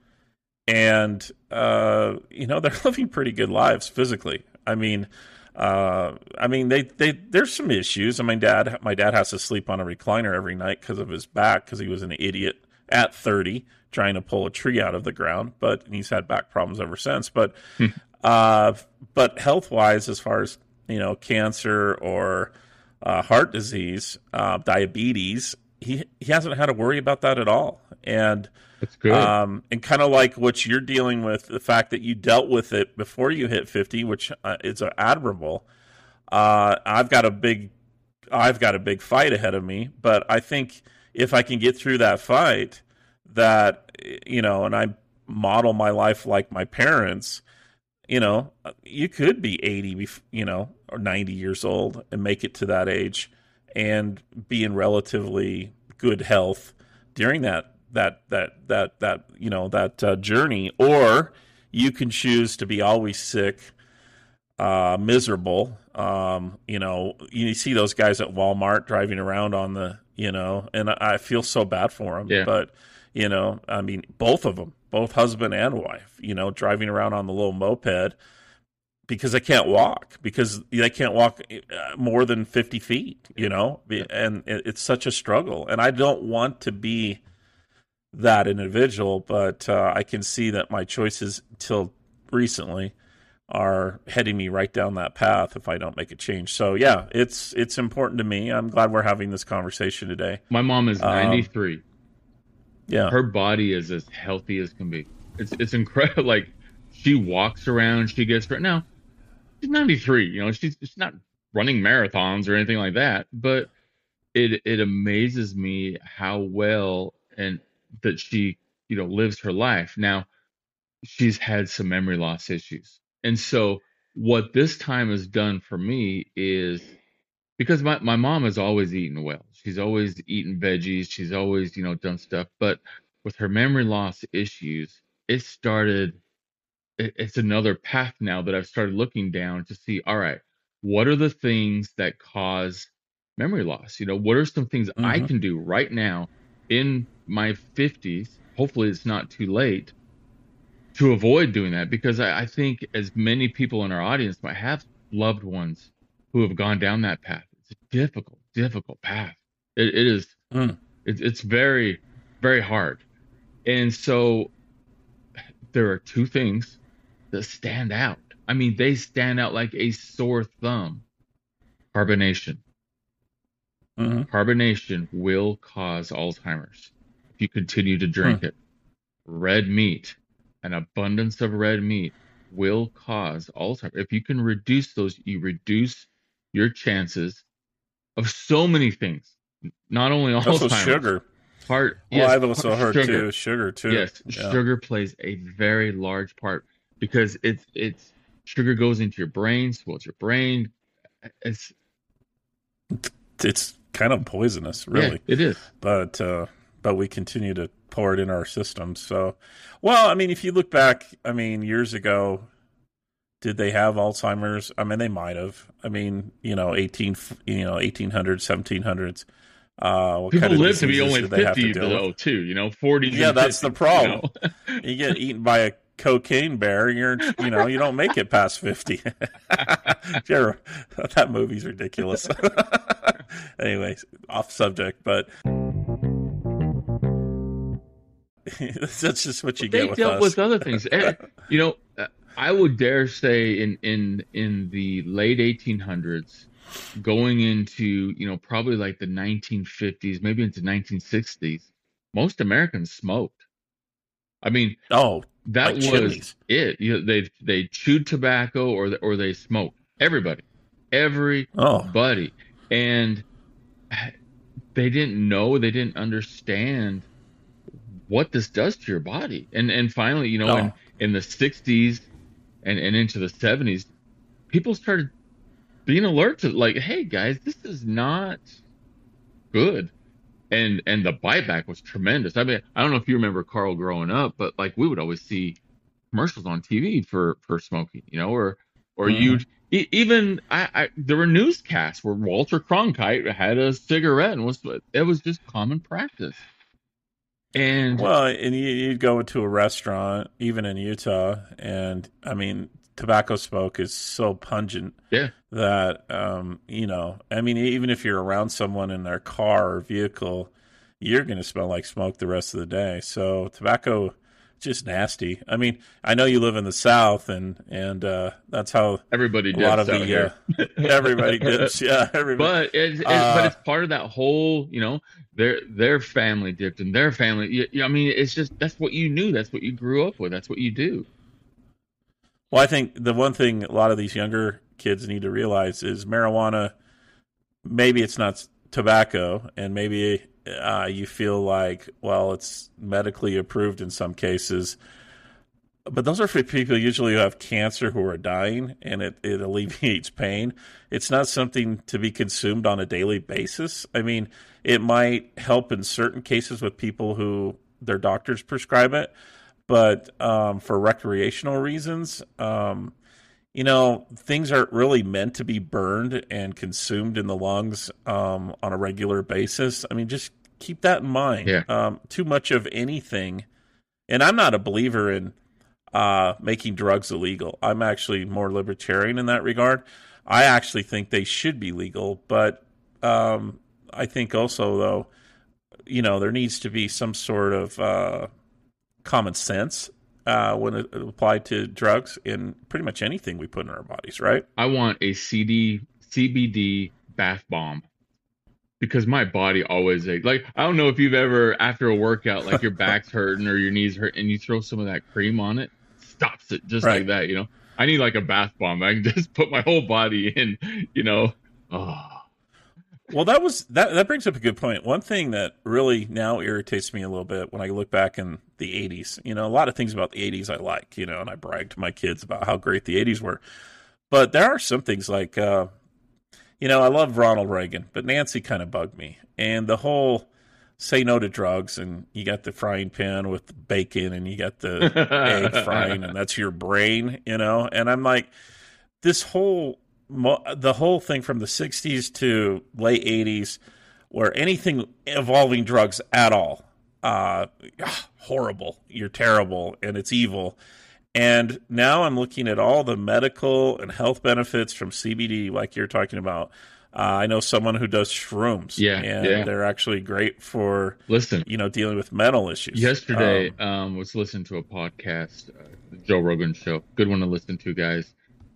and uh, you know they're living pretty good lives physically. I mean, uh, I mean they they there's some issues. I mean, dad, my dad has to sleep on a recliner every night because of his back because he was an idiot at 30 trying to pull a tree out of the ground, but he's had back problems ever since. But hmm. uh, but health wise, as far as you know, cancer or uh, heart disease, uh, diabetes, he he hasn't had to worry about that at all. And that's good. Um, and kind of like what you're dealing with, the fact that you dealt with it before you hit 50, which uh, is admirable. Uh, I've got a big, I've got a big fight ahead of me, but I think if I can get through that fight, that you know, and I model my life like my parents, you know, you could be 80, you know, or 90 years old and make it to that age and be in relatively good health during that that that that that you know that uh, journey or you can choose to be always sick uh, miserable um, you know you see those guys at Walmart driving around on the you know and I feel so bad for them yeah. but you know I mean both of them both husband and wife you know driving around on the little moped because they can't walk because they can't walk uh, more than 50 feet you know? And it's such a struggle. And i don't want to be that individual but uh, i can see that my choices till recently are heading me right down that path if i don't make a change. So yeah it's it's important to me. I'm glad we're having this conversation today. My mom is 93 um, yeah her body is as healthy as can be it's it's incredible like she walks around she gets right now she's 93. You know, she's, she's not running marathons or anything like that, but it it amazes me how well and that she you know lives her life. Now, she's had some memory loss issues, and so what this time has done for me is because my, my mom has always eaten well. She's always eaten veggies. She's always, you know, done stuff. But with her memory loss issues, it started it's another path now that I've started looking down to see, all right, what are the things that cause memory loss? You know, what are some things mm-hmm. I can do right now in my 50s? Hopefully, it's not too late to avoid doing that because I, I think as many people in our audience might have loved ones who have gone down that path. It's a difficult, difficult path. It, it is, mm. it, it's very, very hard. And so there are two things that stand out. I mean, they stand out like a sore thumb. Carbonation. Mm-hmm. Carbonation will cause Alzheimer's if you continue to drink huh. it. Red meat, an abundance of red meat will cause Alzheimer's. If you can reduce those, you reduce your chances of so many things. Not only Alzheimer's. Also sugar. Part. Well, yes, I've also heard sugar. too sugar too. Yes, Yeah. sugar plays a very large part because it's it's sugar goes into your brain, swells your brain. It's It's kind of poisonous, really. yeah, it is. but uh, but we continue to pour it in our systems. So, well, I mean, if you look back, I mean, years ago, did they have Alzheimer's? I mean, they might have. I mean, you know, eighteen, you know, eighteen hundreds, seventeen hundreds. Uh, what People kind of live to be only they have to fifty deal with? too. You know, forty. Yeah, that's the problem. You get eaten by a cocaine bear, you're, you know, you don't make it past fifty. Sure, that movie's ridiculous. Anyways, off subject, but that's just what you they get with dealt us. with other things. Eh, you know, I would dare say in in in the late 1800s, going into you know probably like the 1950s, maybe into 1960s, most Americans smoked. I mean, oh, that like was chimneys. it. You know, they they chewed tobacco or they, or they smoked. Everybody, everybody, Oh, and they didn't know, they didn't understand what this does to your body. And and finally, you know, in, Oh. in the '60s and and into the '70s, people started being alert to like, hey guys, this is not good. And and the buyback was tremendous. I mean, I don't know if you remember Karl growing up, but like we would always see commercials on TV for for smoking, you know, or or Mhm. you'd e- even I, I there were newscasts where Walter Cronkite had a cigarette and was it was just common practice. And well, and you, you'd go into a restaurant, even in Utah, and I mean, tobacco smoke is so pungent yeah, that um, you know, I mean, even if you're around someone in their car or vehicle, you're going to smell like smoke the rest of the day. So tobacco, just nasty. I mean, I know you live in the South, and and uh, that's how everybody a did lot of the here. uh, everybody dips. Yeah, everybody. but it's, it's Uh, but it's part of that whole you know their their family dipped and their family you, you- i mean it's just that's what you knew that's what you grew up with that's what you do Well, I think the one thing a lot of these younger kids need to realize is marijuana. Maybe it's not tobacco, and maybe uh, you feel like, well, it's medically approved in some cases. But those are for people usually who have cancer who are dying, and it, it alleviates pain. It's not something to be consumed on a daily basis. I mean, it might help in certain cases with people who their doctors prescribe it, but um, for recreational reasons, um, you know, things aren't really meant to be burned and consumed in the lungs um, on a regular basis. I mean, just keep that in mind. Yeah. Um, too much of anything, and I'm not a believer in uh, making drugs illegal. I'm actually more libertarian in that regard. I actually think they should be legal, but um, I think also though, you know, there needs to be some sort of uh, common sense uh, when it applied to drugs and pretty much anything we put in our bodies, right? i want a cd cbd bath bomb because my body always aches. like i don't know if you've ever after a workout like your back's hurting or your knees hurt and you throw some of that cream on it stops it just Right. like that you know i need like a bath bomb i can just put my whole body in you know oh Well, that was that. That brings up a good point. One thing that really now irritates me a little bit when I look back in the '80s. You know, a lot of things about the '80s I like. You know, and I brag to my kids about how great the '80s were. But there are some things like, uh, you know, I love Ronald Reagan, but Nancy kind of bugged me, and the whole say no to drugs, and you got the frying pan with the bacon, and you got the egg frying, and that's your brain, you know. And I'm like, this whole the whole thing from the 60s to late 80s where anything involving drugs at all uh ah, horrible you're terrible and it's evil and now i'm looking at all the medical and health benefits from cbd like you're talking about uh, i know someone who does shrooms Yeah, and yeah. they're actually great for listen you know dealing with mental issues Yesterday, Um, um, was listening to a podcast, uh, the Joe Rogan show. Good one to listen to, guys.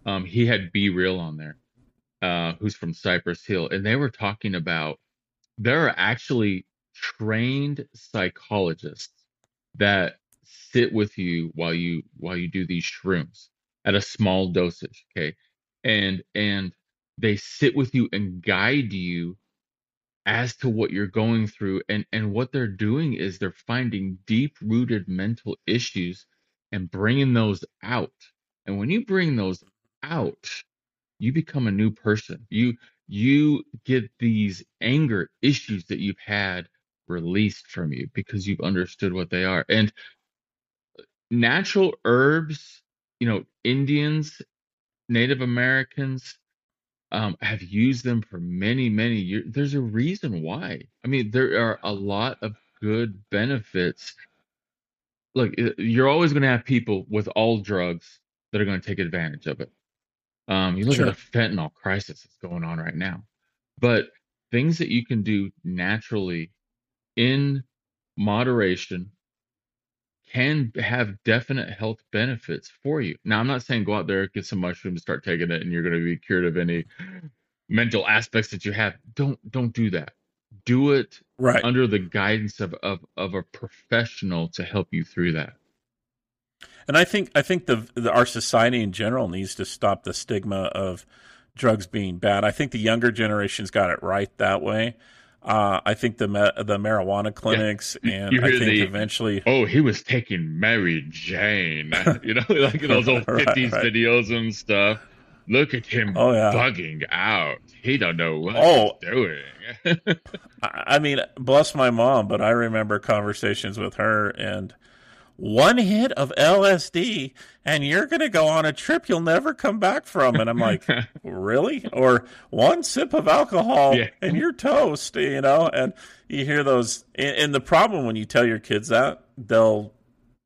Um, he had B-Real on there, uh, who's from Cypress Hill, and they were talking about there are actually trained psychologists that sit with you while you while you do these shrooms at a small dosage, okay, and and they sit with you and guide you as to what you're going through and and what they're doing is they're finding deep rooted mental issues and bringing those out. And when you bring those out you become a new person you you get these anger issues that you've had released from you because you've understood what they are and natural herbs you know indians native americans um, have used them for many, many years. There's a reason why. I mean, there are a lot of good benefits. Look, you're always going to have people with all drugs that are going to take advantage of it. Um, you look sure. at the fentanyl crisis that's going on right now, but things that you can do naturally in moderation can have definite health benefits for you. Now, I'm not saying go out there, get some mushrooms, start taking it, and you're going to be cured of any mental aspects that you have. Don't don't do that. Do it right under the guidance of, of of a professional to help you through that. And I think I think the, the our society in general needs to stop the stigma of drugs being bad. I think the younger generations got it right that way. Uh, I think the the marijuana clinics, yeah. and I think the, eventually. Oh, he was taking Mary Jane. you know, like those old fifties right, right. videos and stuff. Look at him oh, yeah. bugging out. He don't know what oh, he's doing. I mean, bless my mom, but I remember conversations with her and one hit of LSD and you're going to go on a trip you'll never come back from. And I'm like, really? Or one sip of alcohol yeah. and you're toast, you know? And you hear those. And the problem when you tell your kids that, they'll,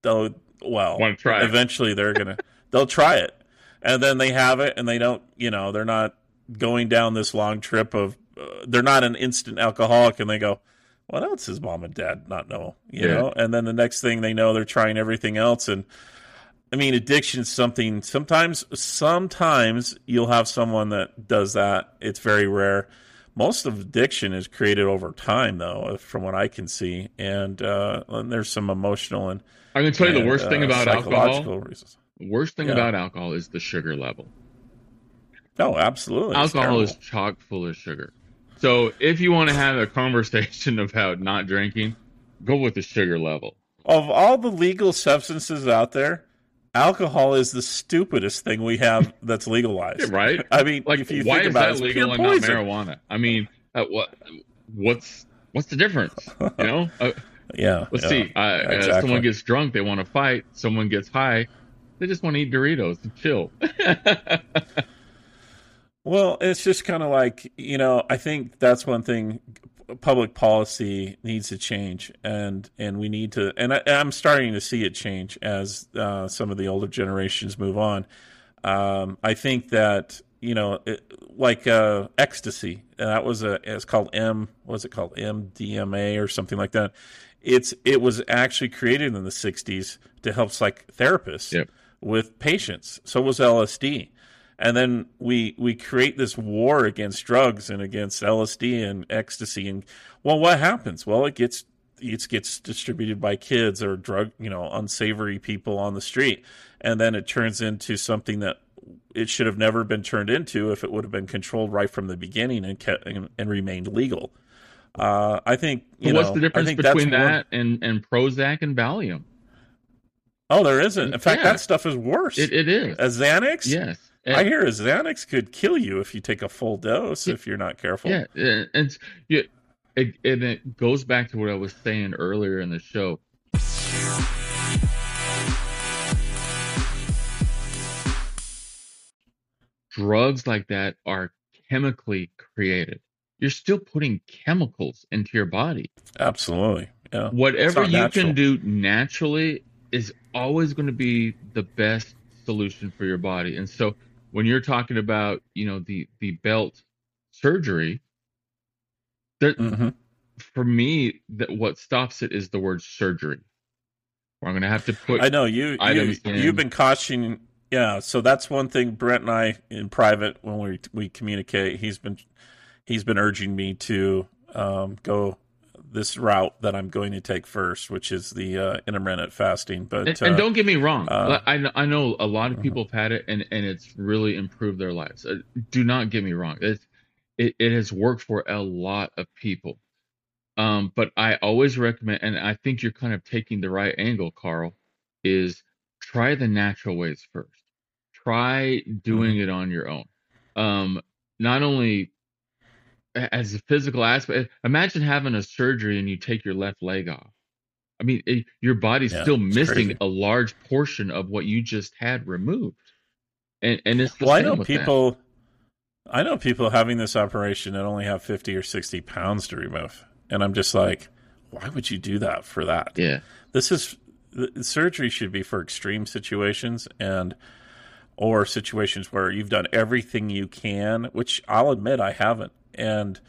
they'll, well, try eventually they're going to, they'll try it. And then they have it and they don't, you know, they're not going down this long trip of, uh, they're not an instant alcoholic and they go, what else does mom and dad not know? You yeah. know, and then the next thing they know, they're trying everything else. And I mean, addiction is something. Sometimes, sometimes you'll have someone that does that. It's very rare. Most of addiction is created over time, though, from what I can see. And, uh, and there's some emotional and I'm going to tell you the worst uh, thing about alcohol. Reasons. The worst thing yeah. about alcohol is the sugar level. No, absolutely. Alcohol is chock full of sugar. So if you want to have a conversation about not drinking, go with the sugar level. Of all the legal substances out there, alcohol is the stupidest thing we have that's legalized. right? I mean, like, if you why think is about that it, legal and poison. not marijuana? I mean, uh, what what's what's the difference? You know? Uh, yeah. Let's yeah, see. Uh, exactly. uh, someone gets drunk, they want to fight. Someone gets high, they just want to eat Doritos and chill. Well, it's just kind of like, you know, I think that's one thing public policy needs to change and and we need to and I, am starting to see it change as uh, some of the older generations move on. Um, I think that you know, it, like uh, ecstasy, that was a it's called M. What Was it called MDMA or something like that? It's it was actually created in the '60s to help psychotherapists yep. with patients. So was LSD and then we we create this war against drugs and against LSD and ecstasy and well what happens well it gets it gets distributed by kids or drug you know unsavory people on the street and then it turns into something that it should have never been turned into if it would have been controlled right from the beginning and kept and, and remained legal uh, I think you what's know, the difference between that and, and Prozac and Valium? Oh, there isn't. In fact, yeah. that stuff is worse. It, it is. A Xanax? Yes. And, I hear Xanax could kill you if you take a full dose if you're not careful. Yeah, and yeah, it, and it goes back to what I was saying earlier in the show. Drugs like that are chemically created. You're still putting chemicals into your body. Absolutely. Yeah. Whatever you natural. can do naturally is always going to be the best solution for your body. And so when you're talking about you know the the belt surgery there, mm-hmm. for me that what stops it is the word surgery i'm going to have to put i know you, you you've been cautioning yeah so that's one thing brent and i in private when we we communicate he's been he's been urging me to um, go this route that I'm going to take first, which is the uh, intermittent fasting. But and, uh, and, don't get me wrong, uh, I I know a lot of people have had it and and it's really improved their lives. Uh, do not get me wrong. It's it, it has worked for a lot of people. Um, but I always recommend, and I think you're kind of taking the right angle, Karl, is try the natural ways first. Try doing Mhm. it on your own. Um, not only as a physical aspect, eh, imagine having a surgery and you take your left leg off. I mean, it, your body's Yeah, still missing crazy. a large portion of what you just had removed. And and it's the Well, I know with that. people. I know people having this operation that only have fifty or sixty pounds to remove, and I'm just like, why would you do that for that? Yeah. This is the surgery should be for extreme situations and or situations where you've done everything you can, which I'll admit I haven't, and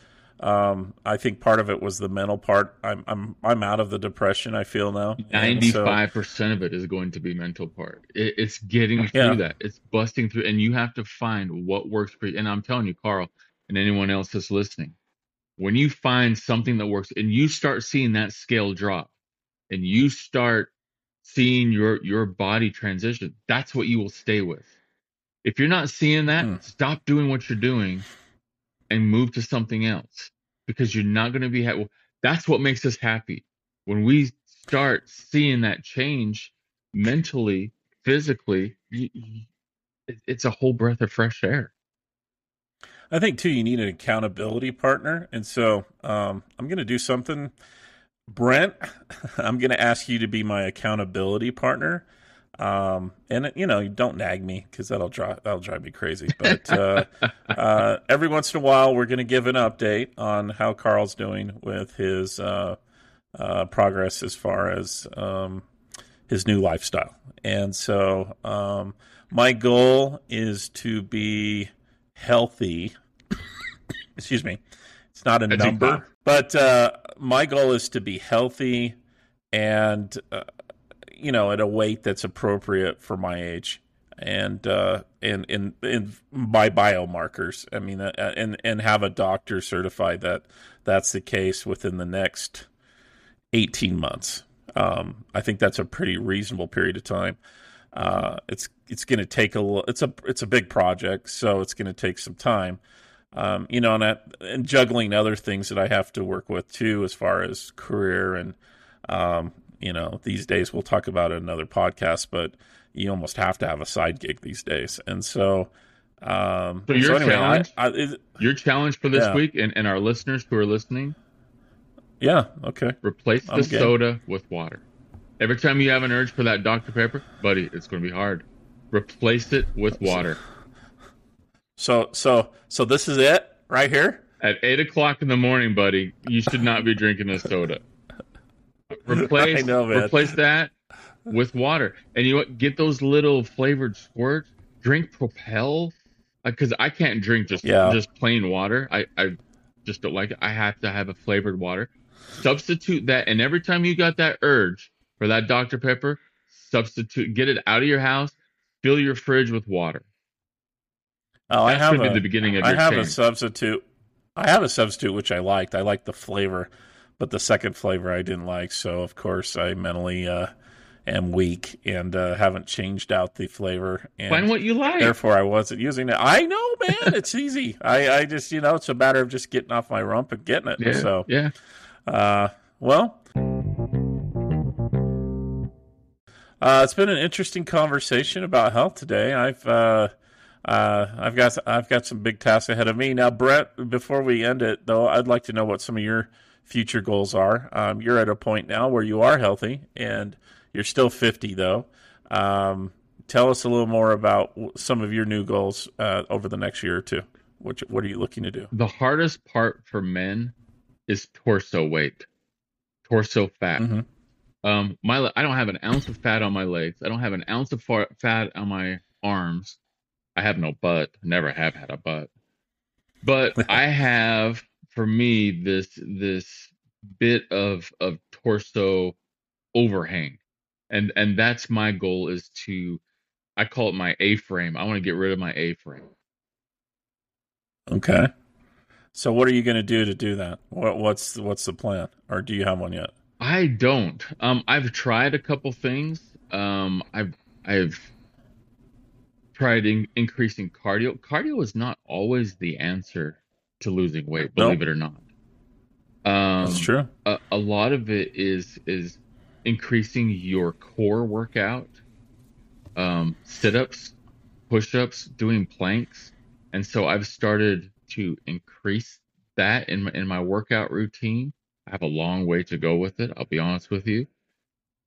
um, I think part of it was the mental part. I'm I'm I'm out of the depression I feel now. Ninety-five percent of it is going to be mental part. It, it's getting through Yeah. that. It's busting through, and you have to find what works for you. And I'm telling you, Karl, and anyone else that's listening, when you find something that works, and you start seeing that scale drop, and you start seeing your your body transition, that's what you will stay with. If you're not seeing that, Hmm. stop doing what you're doing, and move to something else because you're not going to be happy. That's what makes us happy when we start seeing that change mentally, physically. You, you- it's a whole breath of fresh air. I think too, you need an accountability partner, and so um, I'm going to do something. Brent, I'm going to ask you to be my accountability partner, um, and you know, don't nag me because that'll drive that'll drive me crazy. But uh, uh, every once in a while, we're going to give an update on how Karl's doing with his uh, uh, progress as far as um, his new lifestyle, and so um, my goal is to be healthy. Excuse me. It's not a I number, but uh, my goal is to be healthy and uh, you know at a weight that's appropriate for my age and uh, and and by biomarkers. I mean, uh, and and have a doctor certify that that's the case within the next eighteen months. Um, I think that's a pretty reasonable period of time. Uh, it's it's going to take a little. It's a it's a big project, so it's going to take some time. Um, you know, and, and juggling other things that I have to work with too, as far as career and um, you know, these days we'll talk about it in another podcast, but you almost have to have a side gig these days, and so. Um, So your anyway, challenge- I, is- Your challenge for this Yeah. week, and, and our listeners who are listening, yeah, okay. replace the I'm soda with water. Every time you have an urge for that Dr. Pepper, buddy, it's going to be hard. Replace it with water. So so so this is it right here. At eight o'clock in the morning, buddy, you should not be drinking a soda. Replace know, replace that with water, and you know what? Get those little flavored squirts. Drink Propel, uh, because I can't drink just Yeah. just plain water. I I just don't like it. I have to have a flavored water. Substitute that, and every time you got that urge for that Dr Pepper, substitute. Get it out of your house. Fill your fridge with water. Oh, I have a, be the beginning of I have a substitute. I have a substitute which I liked. I liked the flavor, but the second flavor I didn't like. So of course I mentally uh, am weak and uh, haven't changed out the flavor. And Find what you like. therefore I wasn't using it. I know, man. It's easy. I, I just you know it's a matter of just getting off my rump and getting it. yeah, So yeah. uh, well. Uh, it's been an interesting conversation about health today. I've uh, uh, I've got I've got some big tasks ahead of me now, Brent. Before we end it, though, I'd like to know what some of your future goals are. Um, you're at a point now where you are healthy, and you're still 50, though. Um, tell us a little more about some of your new goals uh, over the next year or two. What what are you looking to do? The hardest part for men is torso weight, torso fat. Mhm. Um, my I don't have an ounce of fat on my legs. I don't have an ounce of far- fat on my arms. I have no butt. Never have had a butt. But I have, for me, this this bit of of torso overhang, and and that's my goal is to, I call it my A frame. I want to get rid of my A frame. Okay. So what are you going to do to do that? What, what's what's the plan, or do you have one yet? I don't. Um, I've tried a couple things. Um, I've I've tried in, increasing cardio. Cardio is not always the answer to losing weight, believe Nope. it or not. Um, That's true. a, a lot of it is is increasing your core workout, um, sit-ups, push-ups, doing planks, and so I've started to increase that in my, in my workout routine. I have a long way to go with it. I'll be honest with you,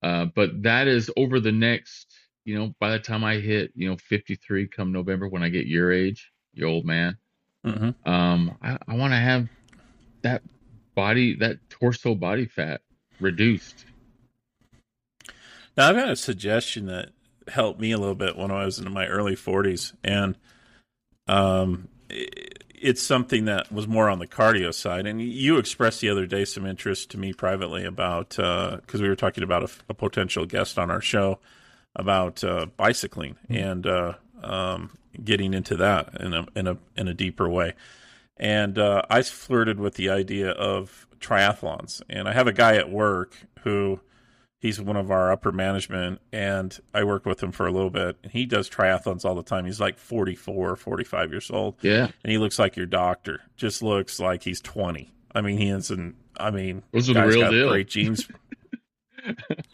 uh, but that is over the next, you know, by the time I hit, you know, 53 come November when I get your age, you old man, hmm um, I, I want to have that body, that torso body fat reduced. Now I've had a suggestion that helped me a little bit when I was in my early 40s, and um, i- it's something that was more on the cardio side. And you expressed the other day some interest to me privately about because we were talking about a, a potential guest on our show about uh, bicycling and uh, um, getting into that in a in a in a deeper way. And uh, I flirted with the idea of triathlons, and I have a guy at work who he's one of our upper management and i worked with him for a little bit and he does triathlons all the time. He's like 44 45 years old. Yeah, and he looks like your doctor. Just looks like he's 20 i mean he is an i mean those are the real deal. great genes.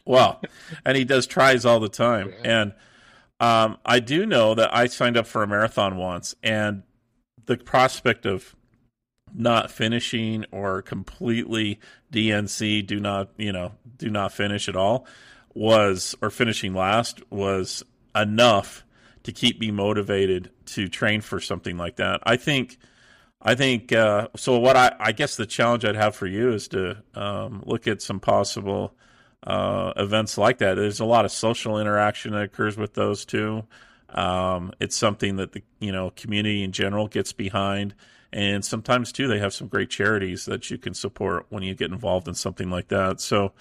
Well and he does tries all the time. And um, i do know that i signed up for a marathon once and the prospect of not finishing or completely DNC do not you know do not finish at all was or finishing last was enough to keep me motivated to train for something like that. I think I think uh, so. What I, I guess the challenge I'd have for you is to um, look at some possible uh, events like that. There's a lot of social interaction that occurs with those too. Um, it's something that the you know community in general gets behind, and sometimes too they have some great charities that you can support when you get involved in something like that. So,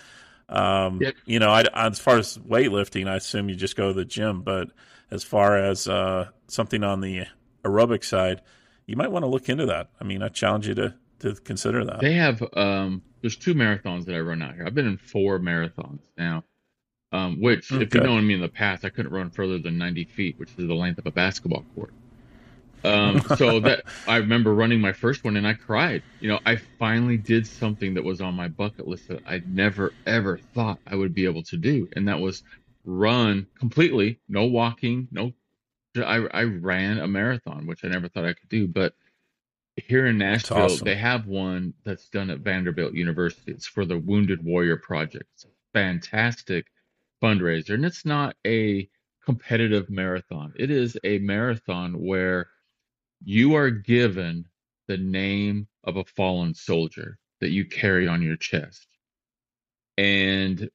um, Yep. you know, I, as far as weightlifting, I assume you just go to the gym, but as far as uh, something on the aerobic side, you might want to look into that. I mean, I challenge you to to consider that. They have um there's two marathons that I run out here. I've been in four marathons now. Um, which if you Okay. know me in the past, I couldn't run further than 90 feet, which is the length of a basketball court. Um, so that I remember running my first one and I cried. You know, I finally did something that was on my bucket list that I never ever thought I would be able to do, and that was run completely, no walking, no. I I ran a marathon, which I never thought I could do, but here in Nashville, awesome. they have one that's done at Vanderbilt University. It's for the Wounded Warrior Project. It's a fantastic fundraiser, and it's not a competitive marathon. It is a marathon where you are given the name of a fallen soldier that you carry on your chest. And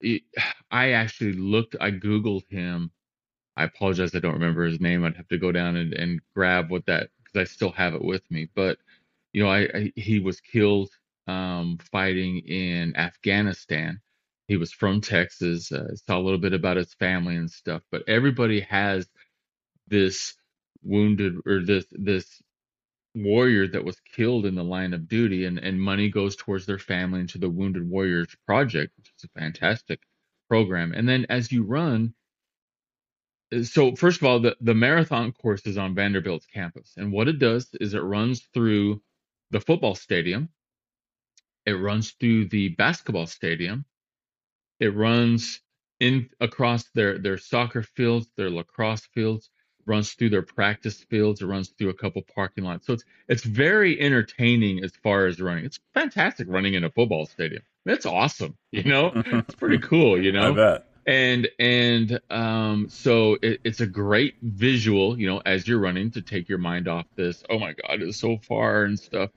it, I actually looked, I Googled him. I apologize, I don't remember his name. I'd have to go down and, and grab what that, because I still have it with me. But, you know, I, I he was killed um, fighting in Afghanistan. He was from Texas. Uh, saw a little bit about his family and stuff. But everybody has this wounded or this this warrior that was killed in the line of duty and, and money goes towards their family into the wounded warriors project which is a fantastic program and then as you run so first of all the, the marathon course is on vanderbilt's campus. And what it does is it runs through the football stadium. It runs through the basketball stadium. It runs in across their their soccer fields their lacrosse fields runs through their practice fields it runs through a couple parking lots. So it's it's very entertaining as far as running. It's fantastic running in a football stadium. That's awesome you know? It's pretty cool you know. I bet. And and um so it, it's a great visual you know as you're running to take your mind off this oh my god it's so far and stuff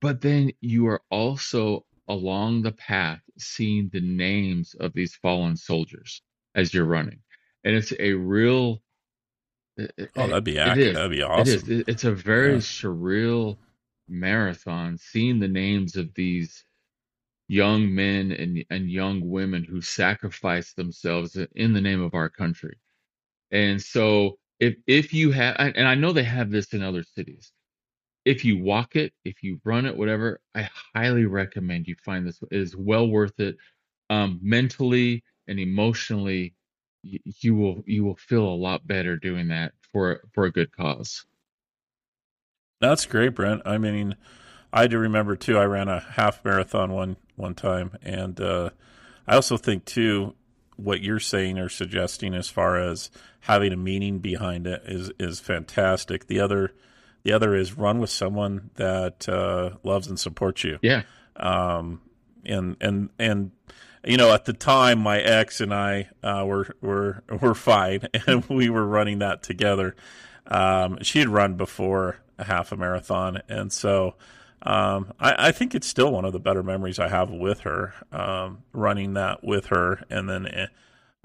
but then you are also along the path seeing the names of these fallen soldiers as you're running and it's a real it, Oh, that'd be. That'd be awesome. is. It- It's a very Yeah. surreal marathon, seeing the names of these young men and, and young women who sacrifice themselves in the name of our country. And so, if if you have, and I know they have this in other cities, if you walk it, if you run it, whatever, I highly recommend you find this. It is well worth it. Um, mentally and emotionally, you, you will you will feel a lot better doing that for for a good cause. That's great, Brent. I mean, I do remember too. I ran a half marathon one one time, and uh, I also think too what you're saying or suggesting as far as having a meaning behind it is is fantastic. The other the other is run with someone that uh, loves and supports you. Yeah. Um, and and and you know, at the time, my ex and I uh, were were were fine, and we were running that together. Um, she had run before a half a marathon, and so um, I, I, think it's still one of the better memories I have with her, um, running that with her, and then eh,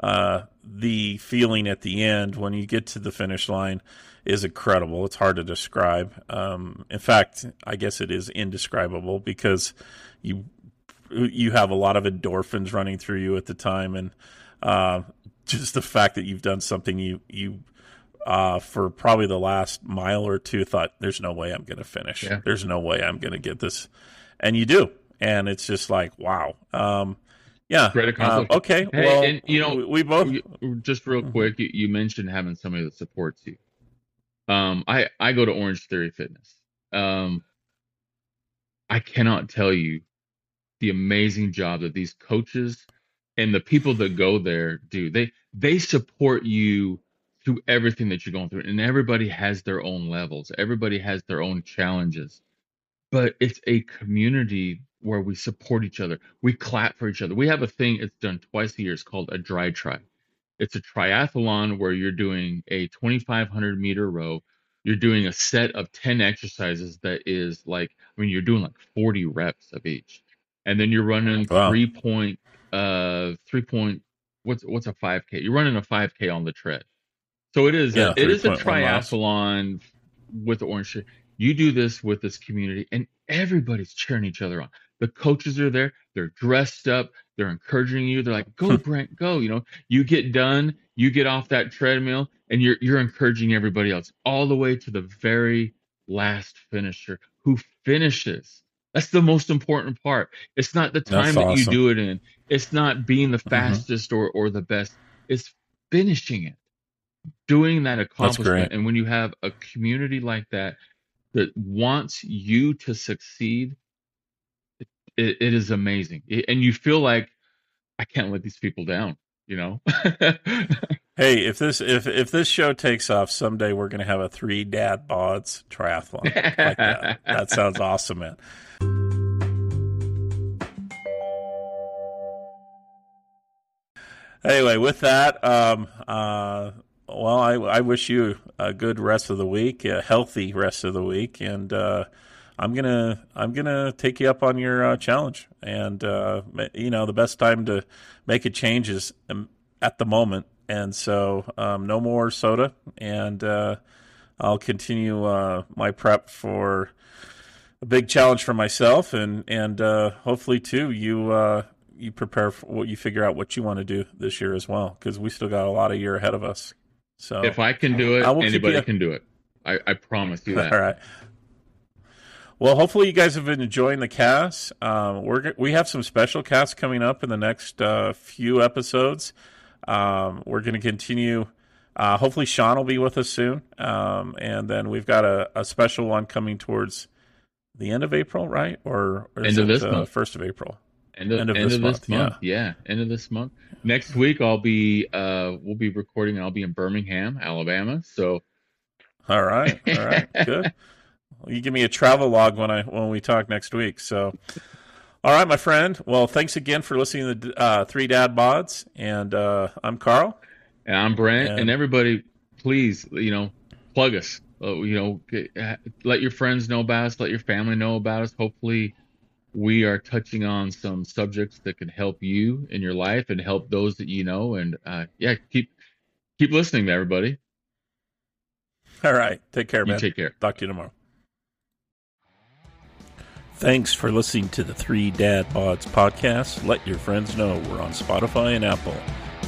uh, the feeling at the end when you get to the finish line is incredible. It's hard to describe. Um, in fact, I guess it is indescribable because you you have a lot of endorphins running through you at the time, and uh, just the fact that you've done something you you uh, for probably the last mile or two thought, "There's no way I'm going to finish. Yeah. There's no way I'm going to get this," and you do, and it's just like, wow. Um, yeah. Great accomplishment. Uh, okay. Hey, well, and, you know, we, we both just real mm-hmm. quick. You, you, mentioned having somebody that supports you. Um, I I go to Orangetheory Fitness. Um, I cannot tell you the amazing job that these coaches and the people that go there do. They they support you through everything that you're going through, and everybody has their own levels. Everybody has their own challenges, but it's a community where we support each other. We clap for each other. We have a thing. It's done twice a year. It's called a DriTri. It's a triathlon where you're doing a 2,500 meter row. You're doing a set of 10 exercises that is like, I mean, you're doing like 40 reps of each and then you're running wow. three point uh three point what's what's a 5k you're running a 5k on the tread so it is yeah, a, it is a triathlon with the orange shirt. You do this with this community and everybody's cheering each other on. The coaches are there. They're dressed up. They're encouraging you. They're like go brent go you know. You get done. You get off that treadmill and you're you're encouraging everybody else all the way to the very last finisher who finishes. That's the most important part. It's not the time that you do it in. It's not being the mm-hmm. fastest mm-hmm. or, or the best. It's finishing it, doing that accomplishment. And when you have a community like that that wants you to succeed, it, it, it is amazing. It, and you feel like, I can't let these people down, you know? Hey, if this if if this show takes off someday, we're going to have a three dad bods triathlon. Like that. that sounds awesome, man. Anyway, with that, um, uh, well, I, I, wish you a good rest of the week, a healthy rest of the week, and uh, I'm gonna I'm gonna take you up on your uh, challenge. And uh, you know, the best time to make a change is um, at the moment, and so um, no more soda, and uh, I'll continue uh, my prep for a big challenge for myself, and and hopefully too you you prepare for what you figure out what you want to do this year as well because we still got a lot of year ahead of us. So if I can do it, anybody can do it. I, I promise you that. All right. Well, hopefully you guys have been enjoying the cast. Um, we're we have some special casts coming up in the next uh, few episodes. Um, we're going to continue. Uh, hopefully, Sean will be with us soon, um, and then we've got a, a, special one coming towards the end of April, right? Or, or end of this uh, month, first of April. End of, end of, end this, of month, this month, yeah. yeah. End of this month. Next week, I'll be uh, we'll be recording. I'll be in Birmingham, Alabama. So, all right, all right, good. Well, you give me a travel log when I when we talk next week. So, all right, my friend. Well, thanks again for listening to uh, Three Dad Bods, and uh, I'm Karl, and I'm Brent, and, and everybody, please, you know, plug us. Uh, you know, let your friends know about us. Let your family know about us. Hopefully we are touching on some subjects that can help you in your life and help those that you know. And uh, yeah, keep keep listening, everybody. All right, take care, you man. Take care. Talk to you tomorrow. Thanks for listening to the Three Dad Bods podcast. Let your friends know we're on Spotify and Apple,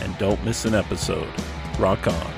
and don't miss an episode. Rock on.